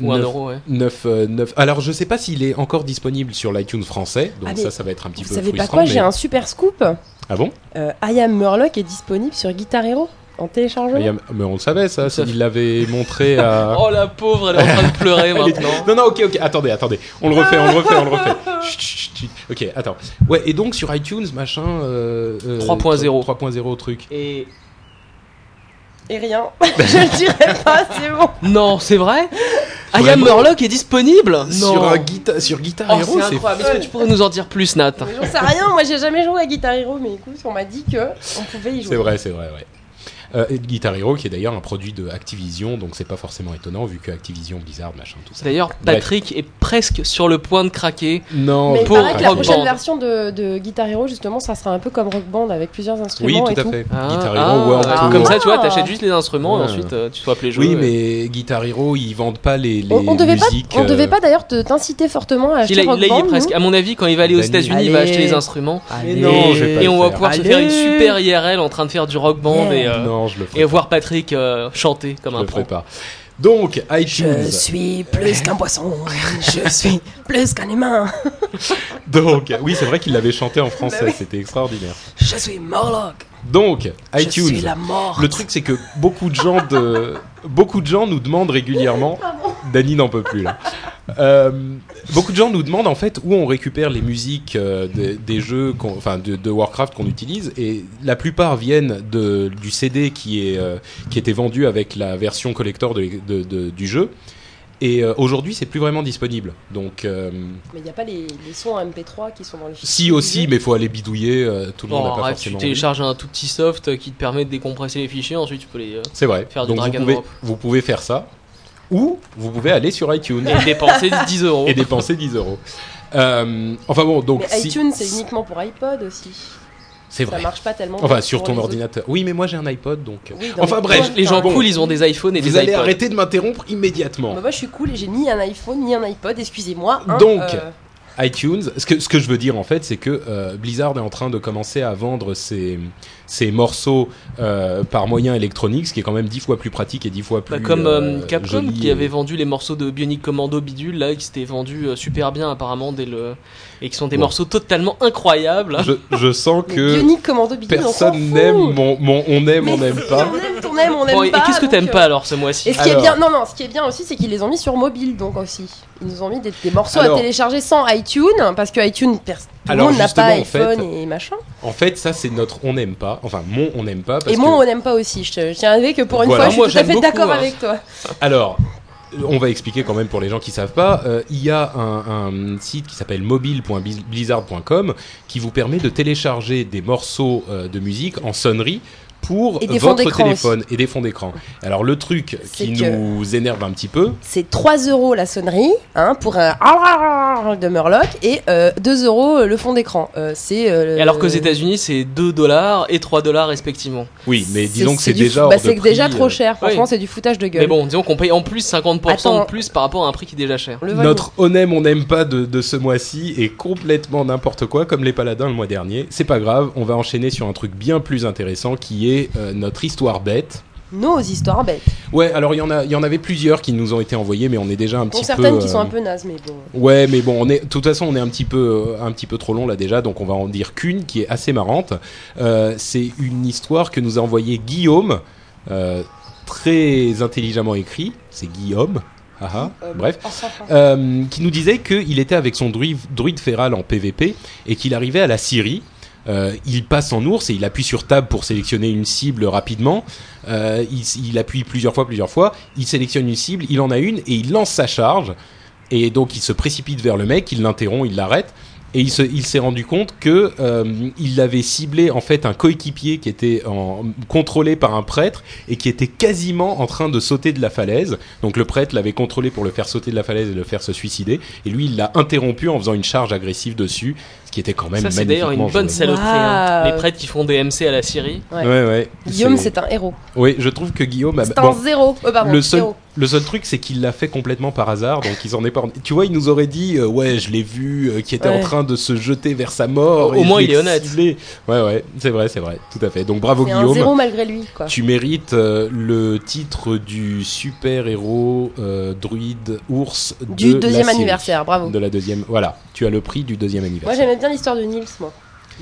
Ou 1 Neuf- euro, ouais. 9, euh, neuf- Alors, je sais pas s'il est encore disponible sur l'iTunes français, donc Ah, ça, ça va être un petit Vous peu savez pas frustrant. quoi? mais- J'ai un super scoop. Ah bon? Euh, I Am Murloc est disponible sur Guitar Hero en téléchargement. mais, il y a- mais on le savait, ça, Ça il l'avait montré à. Oh la pauvre, elle est en train de pleurer maintenant. Non, non, ok, ok, attendez, attendez. On le refait, on le refait, on le refait. Chut, chut, chut. Ok, attends. Ouais, et donc sur iTunes, machin. Euh, euh, 3.0. 3.0 truc. Et Et rien. je le dirai pas, c'est bon. non, c'est vrai? I Am Vraiment Murloc est disponible? Non. Sur, un guita- sur Guitar Oh, Hero, c'est c'est. incroyable. Est-ce que tu pourrais nous en dire plus, Nat? J'en sais rien, moi j'ai jamais joué à Guitar Hero, mais écoute, on m'a dit que on pouvait y jouer. C'est vrai, c'est vrai, ouais. Euh, et Guitar Hero, qui est d'ailleurs un produit de Activision, donc c'est pas forcément étonnant vu que Activision, Blizzard, machin, tout ça. D'ailleurs, Patrick est presque sur le point de craquer. Non, Mais il pour paraît que la prochaine Band. version de, de Guitar Hero, justement, ça sera un peu comme Rock Band avec plusieurs Oui, instruments tout et à tout. fait. Ah, Guitar ah, Hero World ouais. Tour. Comme ça, tu vois, t'achètes juste les instruments et ensuite euh, tu swaps les jeux. Oui, mais Guitar Hero, ils vendent pas les, les On, on devait pas, musiques. on devait euh, pas d'ailleurs te- t'inciter fortement à acheter Il a- Rock là, il est presque. À mon avis, quand il va aller aux. États-Unis, il va acheter les instruments. Non, pas Et on va pouvoir se faire une super IRL en train de faire du rock band et, euh, Non, je le ferai et pas. voir Patrick euh, chanter comme Je un le ferai pas. Donc, iTunes. Je suis plus qu'un poisson, je suis plus qu'un humain, Donc, oui, c'est vrai qu'il l'avait chanté en Bah français, c'était extraordinaire. je suis Morlock, Donc, je iTunes. suis la mort. Le truc, c'est que beaucoup de gens de, beaucoup de gens nous demandent régulièrement. Dany n'en peut plus là. Euh, beaucoup de gens nous demandent en fait où on récupère les musiques euh, des, des jeux, enfin de, de Warcraft qu'on utilise, et la plupart viennent de, du CD qui est euh, qui était vendu avec la version collector de- de- de- du jeu. Et euh, aujourd'hui, c'est plus vraiment disponible. Donc, euh, Mais il n'y a pas les, les sons en MP3 qui sont dans les si aussi, mais faut aller bidouiller. euh, tout le monde Bon, n'a pas tu forcément. envie. télécharges un tout petit soft qui te permet de décompresser les fichiers, ensuite tu peux les euh, C'est vrai. faire du Donc vous drag and pouvez, drop. vous pouvez faire ça, ou vous pouvez aller sur iTunes et dépenser 10 euros. et dépenser 10 euros. Euh, enfin bon, donc Mais si- iTunes, c'est uniquement pour iPod aussi. c'est Ça vrai. marche pas tellement. Enfin sur ton autres. ordinateur. Oui, mais moi j'ai un iPod donc. Oui, dans Enfin les- bref, Les gens un- cool, ils ont des iPhones et Vous des allez iPods. arrêter de m'interrompre immédiatement. Bah, moi je suis cool et j'ai ni un iPhone ni un iPod, excusez-moi. hein, Donc, euh, iTunes, ce que, ce que je veux dire en fait, c'est que euh, Blizzard est en train de commencer à vendre ses, ses morceaux euh, par moyen électronique, ce qui est quand même dix fois plus pratique et dix fois plus Bah, comme euh, euh, Capcom joli qui et- avait vendu les morceaux de Bionic Commando bidule là qui s'étaient vendus euh, super bien apparemment dès le et qui sont des Bon. morceaux totalement incroyables. Je, je sens que Bionic Commando Bidule, personne n'aime mon, mon on aime, Mais on n'aime si, pas. On aime, on aime, on aime Bon, et pas. qu'est-ce que t'aimes euh, pas alors ce mois-ci Et ce qui est Alors. bien, non non, ce qui est bien aussi, c'est qu'ils les ont mis sur mobile, donc aussi. Ils nous ont mis des, des morceaux Alors. à télécharger sans iTunes, parce que iTunes, tout le Alors, monde n'a pas justement, en iPhone fait, et machin. En fait, ça c'est notre on n'aime pas. Enfin, mon on n'aime pas. Parce Et que- on n'aime pas aussi. Je, te- je tiens à dire que pour une Voilà. fois, je suis tout à fait d'accord hein. avec toi. Alors, on va expliquer quand même pour les gens qui savent pas. Euh, il y a un, un site qui s'appelle mobile.blizzard.com qui vous permet de télécharger des morceaux euh, de musique en sonnerie pour votre téléphone et des fonds d'écran. Alors le truc qui que- nous énerve un petit peu, C'est 3 euros la sonnerie hein, pour un de Murloc et euh, 2 euros le fond d'écran. Euh, c'est euh, alors qu'aux États-Unis, c'est 2 dollars et 3 dollars respectivement. oui, mais disons que c'est déjà bah, c'est déjà euh, trop cher. Franchement, oui. c'est du foutage de gueule. Mais bon, disons qu'on paye en plus 50% Attends. de plus par rapport à un prix qui est déjà cher. Notre on aime, on n'aime pas de, de ce mois-ci est complètement n'importe quoi, comme les paladins le mois dernier. C'est pas grave, on va enchaîner sur un truc bien plus intéressant qui est euh, notre histoire bête. Nos histoires bêtes. Ouais, alors il y en a, il y en avait plusieurs qui nous ont été envoyés, mais on est déjà un petit peu. certaines qui sont euh, un peu nazes, mais bon. Ouais, mais bon, on est, de toute façon, on est un petit peu, euh, un petit peu trop long là déjà, donc on va en dire qu'une qui est assez marrante. C'est une histoire que nous a envoyée Guillaume, très intelligemment écrit. C'est Guillaume. Ah ah, Euh, bref. Euh, qui nous disait qu'il était avec son druide, druide féral en PVP et qu'il arrivait à la Syrie. Euh, il passe en ours et il appuie sur table pour sélectionner une cible rapidement. Euh, il, il appuie plusieurs fois, plusieurs fois. Il sélectionne une cible, il en a une et il lance sa charge. Et donc il se précipite vers le mec, il l'interrompt, il l'arrête. Et il se- il s'est rendu compte que euh, il avait ciblé en fait un coéquipier qui était en, contrôlé par un prêtre et qui était quasiment en train de sauter de la falaise. Donc le prêtre l'avait contrôlé pour le faire sauter de la falaise et le faire se suicider. Et lui, il l'a interrompu en faisant une charge agressive dessus, ce qui était quand même Ça, c'est d'ailleurs une bonne joué. saloperie. hein. Les prêtres qui font des MC à la Syrie. Ouais. Ouais, ouais. Guillaume, c'est un héros. Oui, je trouve que Guillaume. a- C'est bon, un zéro. Euh, pardon, le seul, héros. Le seul truc, c'est qu'il l'a fait complètement par hasard, donc ils en est pas. Tu vois, il nous aurait dit, euh, ouais, je l'ai vu, euh, qui était en train de se jeter vers sa mort. Au moins, il est honnête. ciblé. Ouais, ouais, c'est vrai, c'est vrai, tout à fait. Donc bravo C'est un Guillaume. zéro malgré lui, quoi. Tu mérites euh, le titre du super héros druide ours Du de deuxième anniversaire, bravo. De la deuxième, voilà. Tu as le prix du deuxième Moi, anniversaire. j'aimais bien l'histoire de Nils, moi.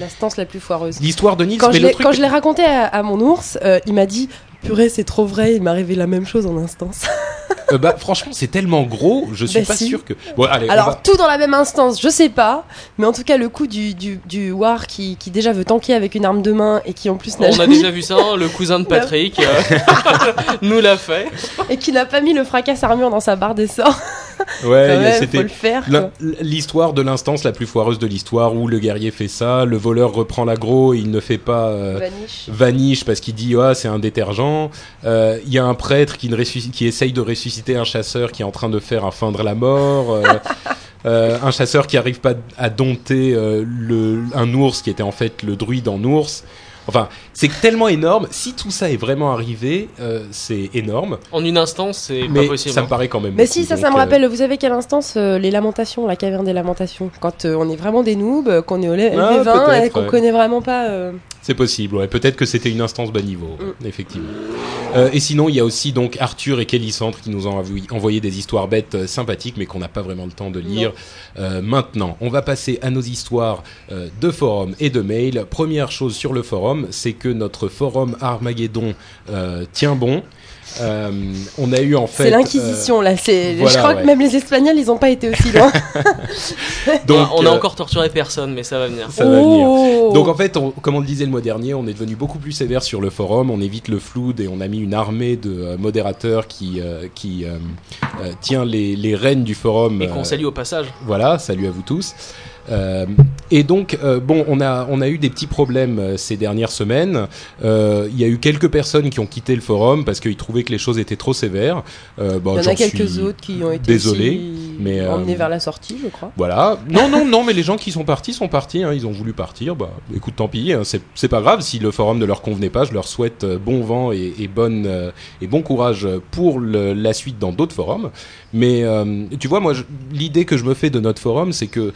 La stance la plus foireuse. L'histoire de Nils, Quand mais je l'ai truc. quand je l'ai raconté à, à mon ours, euh, il m'a dit Purée, c'est trop vrai, il m'est arrivé la même chose en instance. euh, bah, franchement, c'est tellement gros, je suis Bah, pas si. sûr que. Bon, allez, on Alors, va- tout dans la même instance, je sais pas, mais en tout cas, le coup du, du, du War qui, qui déjà veut tanker avec une arme de main et qui en plus n'a On a déjà vu ça, hein, le cousin de Patrick euh, nous l'a fait. et qui n'a pas mis le fracas armure dans sa barre des sorts. Ouais, c'était. L'histoire de l'instance la plus foireuse de l'histoire où le guerrier fait ça, le voleur reprend l'agro, il ne fait pas euh, Vanish. vaniche parce qu'il dit ah c'est un détergent. Euh, Il y a un prêtre qui, ne ressuscite- qui essaye de ressusciter un chasseur qui est en train de faire un feindre la mort. euh, euh, un chasseur qui arrive pas à dompter euh, le, un ours qui était en fait le druide en ours. Enfin, c'est tellement énorme. Si tout ça est vraiment arrivé, euh, c'est énorme. En une instance, c'est pas Mais possible. ça me hein. paraît quand même. Mais beaucoup. si, ça, ça me euh, rappelle, vous savez quelle instance euh, Les lamentations, la caverne des lamentations? Quand euh, on est vraiment des noobs, qu'on est au level Ah, 20 et qu'on ouais. connaît vraiment pas. C'est possible, ouais. Peut-être que c'était une instance bas niveau, Mm. effectivement. Euh, et sinon, il y a aussi donc Arthur et Kelly Centre qui nous ont envoyé, des histoires bêtes euh, sympathiques, mais qu'on n'a pas vraiment le temps de lire euh, maintenant. On va passer à nos histoires de forum et de mail. Première chose sur le forum, c'est que notre forum Armageddon tient bon. Euh, on a eu en fait. C'est l'inquisition là. Voilà, je crois ouais. que même les Espagnols, ils ont pas été aussi loin. donc, on a euh, encore torturé personne, mais ça va venir. ça va venir. Oh. Donc en fait, on- comme on le disait le mois dernier, on est devenu beaucoup plus sévère sur le forum, on évite le flou et on a mis une armée de euh, modérateurs qui, euh, qui euh, euh, tient les, les rênes du forum. Et qu'on euh, salue au passage. Voilà, salut à vous tous. Euh, et donc, euh, bon, on a, on a eu des petits problèmes euh, ces dernières semaines. Il y a eu quelques personnes qui ont quitté le forum parce qu'ils trouvaient que les choses étaient trop sévères. Bon, Il y en a quelques autres qui ont été désolé, aussi mais, emmenés vers la sortie, je crois. Voilà. Non, non, non, mais les gens qui sont partis sont partis. hein, ils ont voulu partir. Bah, écoute, tant pis. hein, c'est pas grave. Si le forum ne leur convenait pas, je leur souhaite bon vent et, et bonne et bon courage pour le- la suite dans d'autres forums. Mais euh, tu vois, moi, l'idée que je me fais de notre forum, c'est que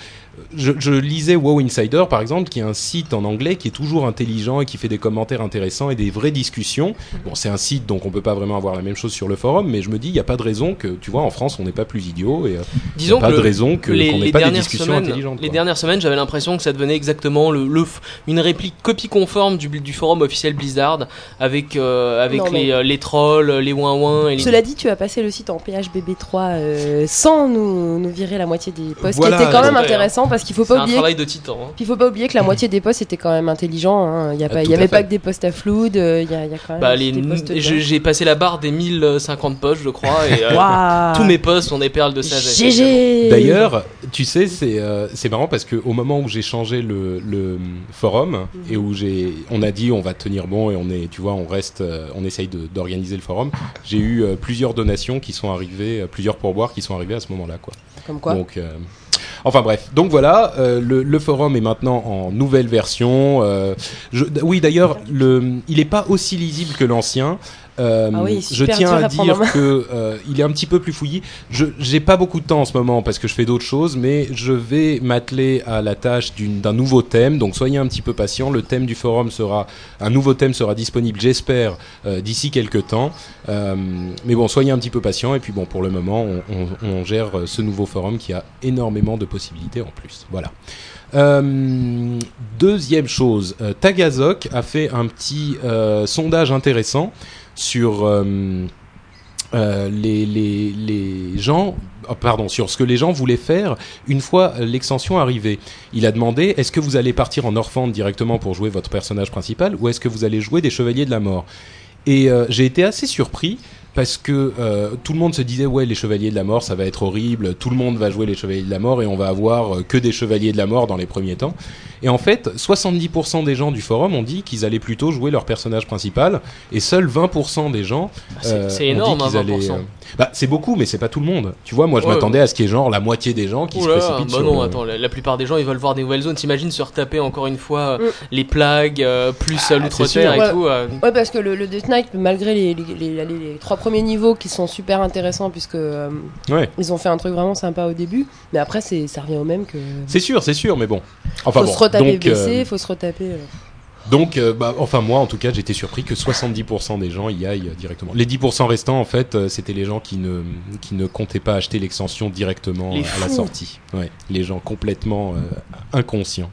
je, je lisais WoW Insider, par exemple, qui est un site en anglais qui est toujours intelligent et qui fait des commentaires intéressants et des vraies discussions. Bon, c'est un site, donc on peut pas vraiment avoir la même chose sur le forum, mais je me dis, il n'y a pas de raison que, tu vois, en France, on n'est pas plus idiot. Et, euh, Disons pas que de raison que- les, qu'on n'ait les pas des dernières discussions semaines, intelligentes, Les quoi. dernières semaines, j'avais l'impression que ça devenait exactement le, le f- une réplique copie conforme du, du forum officiel Blizzard avec euh, avec Non, les, les trolls, les ouin ouin et les Cela dit, tu as passé le site en PHBB3 euh, sans nous, nous virer la moitié des posts, Voilà, qui était quand même intéressant parce qu'il faut pas un oublier. travail de titan. hein. Puis il faut pas oublier que la moitié des posts étaient quand même intelligents. hein. Il y a Ah, avait fait. pas que des posts à flood. euh, Il y, a, il y a quand même Bah, des j'ai j'ai passé la barre des 1050 posts, je crois, et euh, tous mes posts sont des perles de sagesse. GG. D'ailleurs, tu sais, c'est euh, c'est marrant parce que au moment où j'ai changé le, le forum et où j'ai, on a dit on va tenir bon et on est, tu vois, on reste, euh, on essaye de- d'organiser le forum. J'ai eu euh, plusieurs donations qui sont arrivées, euh, plusieurs pourboires qui sont arrivés à ce moment-là, quoi. Comme quoi. Donc, euh, enfin bref. Donc voilà, euh, le, le forum est maintenant en nouvelle version. euh, je- oui, d'ailleurs, le, il n'est pas aussi lisible que l'ancien. Euh, Ah oui, je tiens à dire que euh, il est un petit peu plus fouillis. Je j'ai pas beaucoup de temps en ce moment parce que je fais d'autres choses, mais je vais m'atteler à la tâche d'un nouveau thème. Donc soyez un petit peu patient. Le thème du forum sera un nouveau thème sera disponible, j'espère, euh, d'ici quelques temps. Euh, mais bon, soyez un petit peu patient. Et puis bon, pour le moment, on, on- on gère ce nouveau forum qui a énormément de possibilités en plus. Voilà. Euh, deuxième chose, euh, Tagazok a fait un petit euh, sondage intéressant sur euh, euh, les, les, les gens, oh, pardon, sur ce que les gens voulaient faire une fois euh, l'extension arrivée. Il a demandé est-ce que vous allez partir en Orphant directement pour jouer votre personnage principal ou est-ce que vous allez jouer des Chevaliers de la Mort? Et euh, j'ai été assez surpris parce que euh, tout le monde se disait ouais les chevaliers de la mort ça va être horrible tout le monde va jouer les chevaliers de la mort et on va avoir euh, que des chevaliers de la mort dans les premiers temps et en fait 70% des gens du forum ont dit qu'ils allaient plutôt jouer leur personnage principal et seuls 20% des gens C'est- euh, c'est ont dit énorme, hein, qu'ils allaient, 20%. euh, bah c'est beaucoup mais c'est pas tout le monde tu vois moi je Ouais, m'attendais à ce qu'il y ait genre la moitié des gens qui se Oula, précipitent bah sur non, le- attends, la, la plupart des gens ils veulent voir des nouvelles zones. T'imagines se retaper encore une fois euh, Mm. les plagues, euh, plus euh, l'outre-terre et Ouais. tout. euh, Ouais, parce que le, le Death Knight, malgré les, les, les- les- les trois premiers niveaux qui sont super intéressants, puisque euh, ouais ils ont fait un truc vraiment sympa au début, mais après, ça revient au même que. c'est sûr c'est sûr mais bon enfin faut bon se retaper donc, euh, BC, faut se retaper. euh, Donc, euh, bah, enfin moi, en tout cas, j'étais surpris que 70% des gens y aillent euh, directement. Les 10% restants, en fait, euh, c'était les gens qui ne qui ne comptaient pas acheter l'extension directement Les euh, à la sortie. Ouais, les gens complètement euh, inconscients.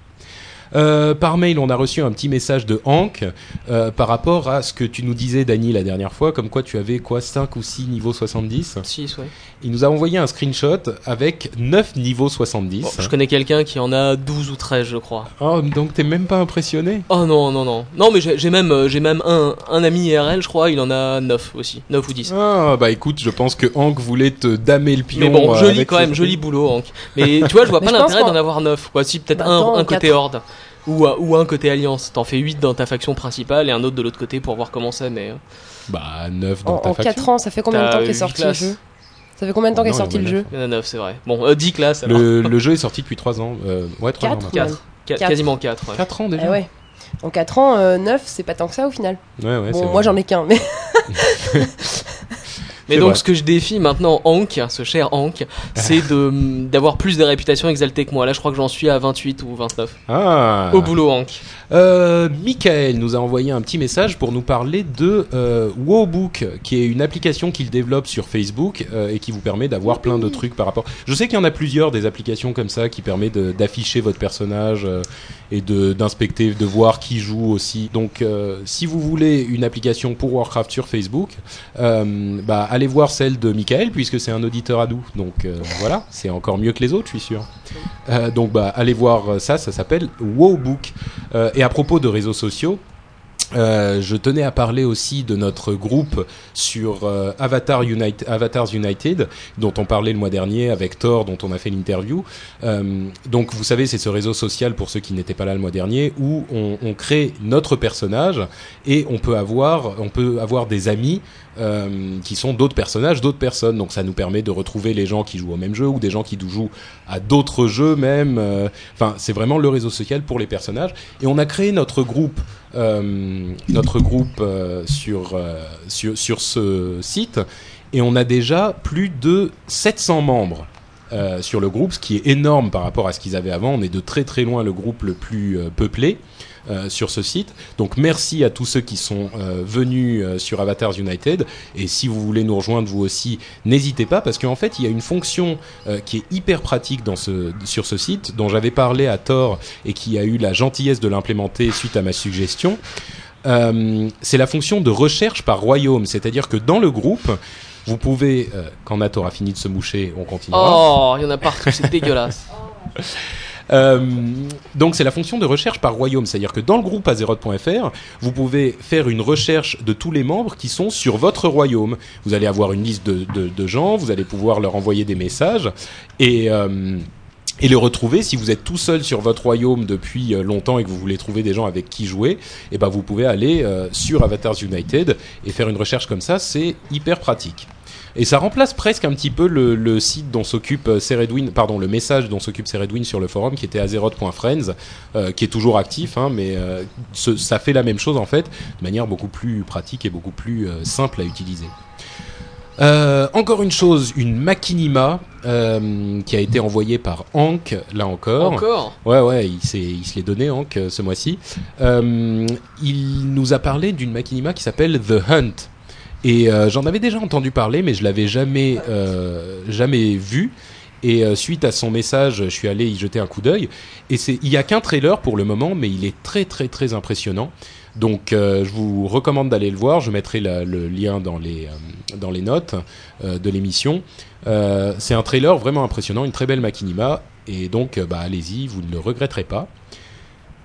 Euh, par mail, on a reçu un petit message de Hank euh, par rapport à ce que tu nous disais, Dany, la dernière fois, comme quoi tu avais quoi 5 ou 6 niveaux 70. six, ouais. Il nous a envoyé un screenshot avec 9 niveaux 70. Bon, je connais quelqu'un qui en a 12 ou 13, je crois. Oh, donc t'es même pas impressionné? Oh non, non, non. Non, mais j'ai même, euh, j'ai même un, un ami IRL, je crois, il en a 9 aussi. 9 ou 10. Ah, bah écoute, je pense que Hank voulait te damer le pion. Mais bon, euh, joli quand même, joli boulot, Hank. Mais tu vois, je vois pas l'intérêt d'en avoir 9. Quoi. Si, peut-être Bah, un, un côté. Horde. Ou, euh, ou un côté Alliance. T'en fais 8 dans ta faction principale et un autre de l'autre côté pour voir comment c'est, mais. Bah, 9 dans En, ta en faction. 4 ans, ça fait combien de temps qu'est sorti le jeu Ça fait combien de temps qu'est sorti le jeu Il y en a 9, c'est vrai. Bon, euh, 10 classes alors. Le, le jeu est sorti depuis 3 ans. Euh, ouais, 3 ans. Quatre. maintenant. 4. Quatre. Quasiment 4. Ouais. 4 ans déjà Eh ouais. En 4 ans, euh, 9, c'est pas tant que ça au final. Ouais, ouais, c'est bon, moi j'en ai qu'un, mais. Mais donc, vrai. ce que je défie maintenant, Hank, ce cher Hank, c'est de d'avoir plus de réputation exaltée que moi. Là, je crois que j'en suis à 28 ou 29. Ah. Au boulot, Hank. Euh, Michael nous a envoyé un petit message pour nous parler de euh, Wowbook, qui est une application qu'il développe sur Facebook euh, et qui vous permet d'avoir plein de trucs par rapport. Je sais qu'il y en a plusieurs des applications comme ça qui permet d'afficher votre personnage euh, et d'inspecter, de voir qui joue aussi. Donc, euh, si vous voulez une application pour Warcraft sur Facebook, euh, bah allez voir celle de Michael puisque c'est un auditeur à nous. Donc euh, voilà, c'est encore mieux que les autres, je suis sûr. Donc bah allez voir ça, ça s'appelle Wowbook. Et à propos de réseaux sociaux, euh, je tenais à parler aussi de notre groupe sur euh, Avatar United, Avatars United, dont on parlait le mois dernier avec Thor, dont on a fait l'interview. Euh, donc, vous savez, c'est ce réseau social pour ceux qui n'étaient pas là le mois dernier, où on, on crée notre personnage et on peut avoir, on peut avoir des amis euh, qui sont d'autres personnages, d'autres personnes. Donc, ça nous permet de retrouver les gens qui jouent au même jeu ou des gens qui jouent à d'autres jeux même. Euh, Enfin, c'est vraiment le réseau social pour les personnages. Et on a créé notre groupe, euh, notre groupe sur, sur sur ce site, et on a déjà plus de 700 membres. sur le groupe, ce qui est énorme par rapport à ce qu'ils avaient avant. On est de très très loin le groupe le plus peuplé. Euh, sur ce site. Donc merci à tous ceux qui sont euh, venus euh, sur Avatars United. Et si vous voulez nous rejoindre vous aussi, n'hésitez pas parce qu'en fait il y a une fonction qui est hyper pratique dans ce, sur ce site dont j'avais parlé à Thor et qui a eu la gentillesse de l'implémenter suite à ma suggestion. C'est la fonction de recherche par royaume, c'est-à-dire que dans le groupe, vous pouvez, quand Nat aura fini de se moucher, on continuera. Oh, il y en a partout, c'est dégueulasse. Euh, donc c'est la fonction de recherche par royaume, c'est-à-dire que dans le groupe azeroth.fr, vous pouvez faire une recherche de tous les membres qui sont sur votre royaume. Vous allez avoir une liste de, gens, vous allez pouvoir leur envoyer des messages et euh, et le retrouver si vous êtes tout seul sur votre royaume depuis euh, longtemps et que vous voulez trouver des gens avec qui jouer, et ben vous pouvez aller euh, sur Avatars United et faire une recherche comme ça, c'est hyper pratique. Et ça remplace presque un petit peu le, le site dont s'occupe euh, Ceredwin, pardon, le message dont s'occupe Ceredwin sur le forum qui était azeroth.friends, euh, qui est toujours actif, hein, mais euh, ce- ça fait la même chose en fait, de manière beaucoup plus pratique et beaucoup plus euh, simple à utiliser. Euh, encore une chose, une Machinima euh, qui a été envoyée par Hank, là encore. Encore? Ouais, ouais, il, se l'est donné, Hank, euh, ce mois-ci. Euh, il nous a parlé d'une Machinima qui s'appelle The Hunt. Et euh, j'en avais déjà entendu parler, mais je l'avais jamais, euh, jamais vu. Et euh, suite à son message, je suis allé y jeter un coup d'œil. Et il y a qu'un trailer pour le moment, mais il est très, très, très impressionnant. Donc, je vous recommande d'aller le voir. Je mettrai le lien dans les, dans les notes de l'émission. C'est un trailer vraiment impressionnant, une très belle Machinima. Et donc, bah, allez-y, vous ne le regretterez pas.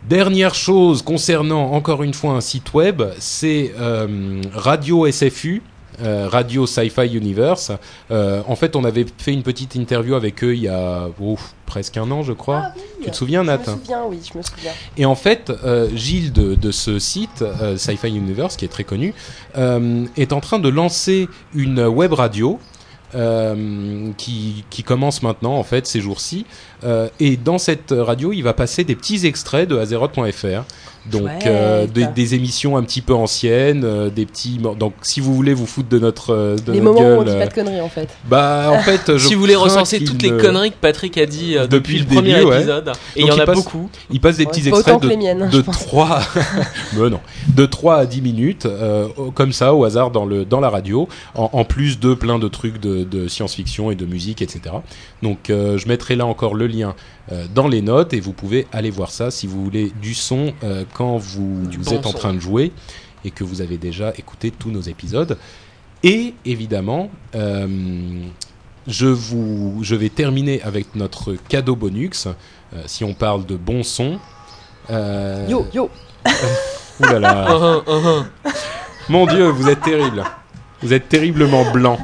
Dernière chose concernant encore une fois un site web, c'est euh, Radio SFU. euh, Radio Sci-Fi Universe. Euh, en fait, on avait fait une petite interview avec eux il y a ouf, presque un an, je crois. Tu te souviens, Nat Je me souviens, oui, je me souviens. Et en fait, Gilles de, de ce site, Sci-Fi Universe, qui est très connu, est en train de lancer une web radio euh, qui, qui commence maintenant, en fait, ces jours-ci. Euh, et dans cette radio, il va passer des petits extraits de Azeroth.fr. Donc, euh, des, des émissions un petit peu anciennes, euh, des petits. Donc, si vous voulez vous foutre de notre, euh, de Les notre moments où on dit pas de conneries en fait. bah, en fait, je Si vous voulez recenser toutes les ne- conneries que Patrick a dit euh, Depuis depuis, le le premier début, ouais. épisode, et il y en il a passe- beaucoup. Il passe des Ouais, petits extraits autant que de, les miennes, de je pense. 3 Mais non, de 3 à 10 minutes euh, comme ça au hasard dans le dans la radio en, en plus de plein de trucs de, de science-fiction et de musique etc. Donc euh, je mettrai là encore le lien euh, dans les notes et vous pouvez aller voir ça si vous voulez du son euh, quand vous, Du vous bon êtes en son. train de jouer et que vous avez déjà écouté tous nos épisodes. Et évidemment, euh, je, vous, je vais terminer avec notre cadeau bonus. Euh, si on parle de bon son. Euh, Yo, yo ouh là là. Uhum, uhum. Mon Dieu, vous êtes terrible. Vous êtes terriblement blanc.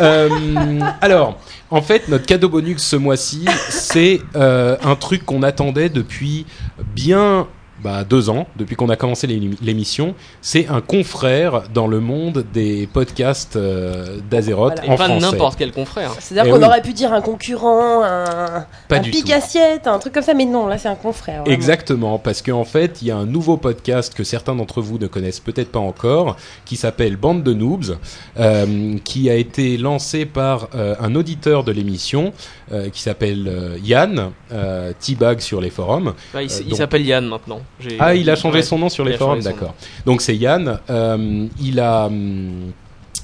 Euh, alors, en fait, notre cadeau bonus ce mois-ci, c'est euh, un truc qu'on attendait depuis bien bah, deux ans, depuis qu'on a commencé l'émi- l'émission. C'est un confrère dans le monde des podcasts euh, d'Azeroth Voilà. En pas français. n'importe quel confrère. C'est-à-dire Eh qu'on oui. aurait pu dire un concurrent, un, un du pic tout. assiette, un truc comme ça, mais non, là c'est un confrère. vraiment. Exactement, parce qu'en fait, il y a un nouveau podcast que certains d'entre vous ne connaissent peut-être pas encore, qui s'appelle Bande de Noobs, euh, qui a été lancé par euh, un auditeur de l'émission, euh, qui s'appelle euh, Yann, euh, T-Bag sur les forums. Enfin, il Euh, il donc- s'appelle Yann maintenant. Ah, il a changé Ouais. son nom sur les forums, d'accord. Donc c'est Yann. euh, il a. hum,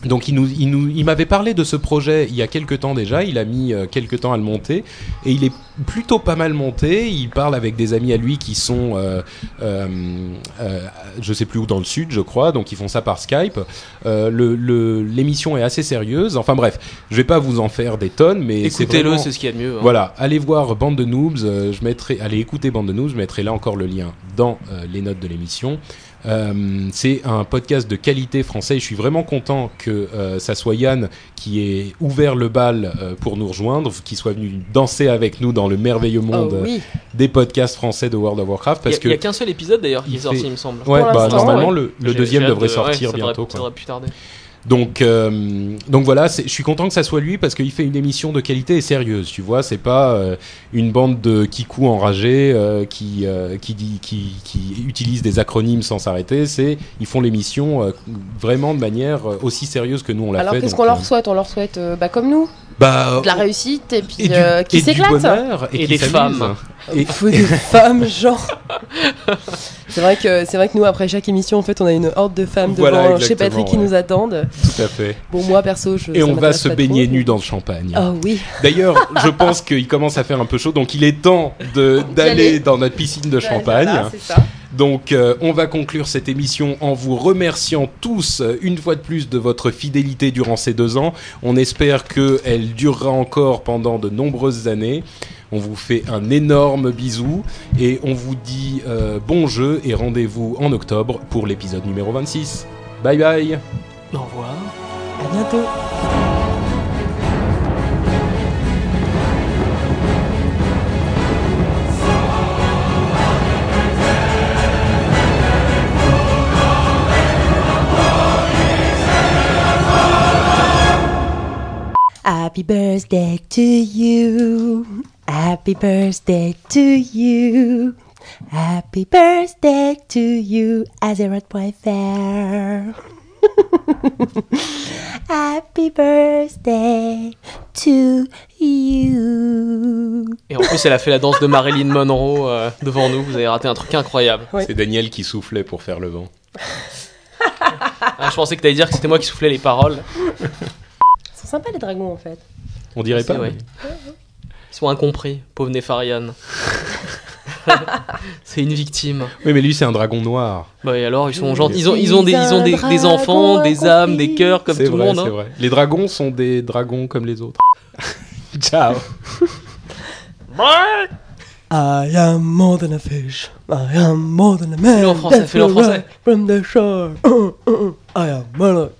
donc il nous, il nous, il m'avait parlé de ce projet il y a quelques temps déjà. Il a mis euh, quelques temps à le monter et il est plutôt pas mal monté. Il parle avec des amis à lui qui sont, euh, euh, euh, je sais plus où dans le sud, je crois. Donc ils font ça par Skype. Euh, le- le- L'émission est assez sérieuse. Enfin bref, je vais pas vous en faire des tonnes, mais c'est Écoutez-le, vraiment- c'est ce qu'il y a de mieux. hein. voilà, allez voir Bande de Noobs. euh, je mettrai, allez écouter Bande de Noobs. Je mettrai là encore le lien dans euh, les notes de l'émission. Euh, c'est un podcast de qualité français. Je suis vraiment content que euh, ça soit Yann qui ait ouvert le bal euh, pour nous rejoindre, qui soit venu danser avec nous dans le merveilleux Oh monde oui, des podcasts français de World of Warcraft. Parce a, il y a qu'un seul épisode d'ailleurs qui est sorti, fait- il me semble. ouais, bah, normalement ouais. le, deuxième devrait de- sortir ouais, ça bientôt. devrait- quoi. Ça devrait plus tarder. Donc, euh, donc voilà, je suis content que ça soit lui parce qu'il fait une émission de qualité et sérieuse. Tu vois, c'est pas euh, une bande de kikou enragés euh, qui euh, qui dit qui qui utilisent des acronymes sans s'arrêter. C'est ils font l'émission euh, vraiment de manière aussi sérieuse que nous on l'a alors fait. qu'est-ce donc, qu'on leur souhaite? On leur souhaite, euh, bah, comme nous, Bah, de la réussite et puis et du, euh, qui et s'éclate. et, Et qui des femmes. Et- Faut des femmes, genre. c'est vrai que c'est vrai que nous après chaque émission en fait on a une horde de femmes Voilà, devant chez Patrick qui nous attendent. Tout à fait. Bon moi perso je. Et on va se baigner trop. nu dans le champagne. Oh oui. D'ailleurs, je pense qu'il commence à faire un peu chaud, donc il est temps de- d'aller dans notre piscine de champagne. Voilà, c'est ça. Donc, euh, on va conclure cette émission en vous remerciant tous euh, une fois de plus de votre fidélité durant ces deux ans. On espère qu'elle durera encore pendant de nombreuses années. On vous fait un énorme bisou et on vous dit euh, bon jeu et rendez-vous en octobre pour l'épisode numéro 26. Bye bye Au revoir. À bientôt. Happy birthday to you. Happy birthday to you. Happy birthday to you, Azeroth.fr. Happy birthday to you. Et en plus, elle a fait la danse de Marilyn Monroe euh, devant nous. Vous avez raté un truc incroyable. Oui. C'est Daniel qui soufflait pour faire le vent. Ah, je pensais que t'allais dire que c'était moi qui soufflais les paroles. Sympas les dragons en fait. On dirait C'est pas vrai. Ils sont incompris, pauvre Nefarian. c'est une victime. Oui, mais lui, c'est un dragon noir. Bah et alors, ils sont gentils. Ils ont, ils ont, des, ils ont des, des enfants, des âmes, des cœurs comme tout vrai, le monde. c'est hein. vrai. Les dragons sont des dragons comme les autres. Ciao. I am more than a fish. I am more than a man. Fais-le en français, fais-le en français. rise From the shore. I am Moloch.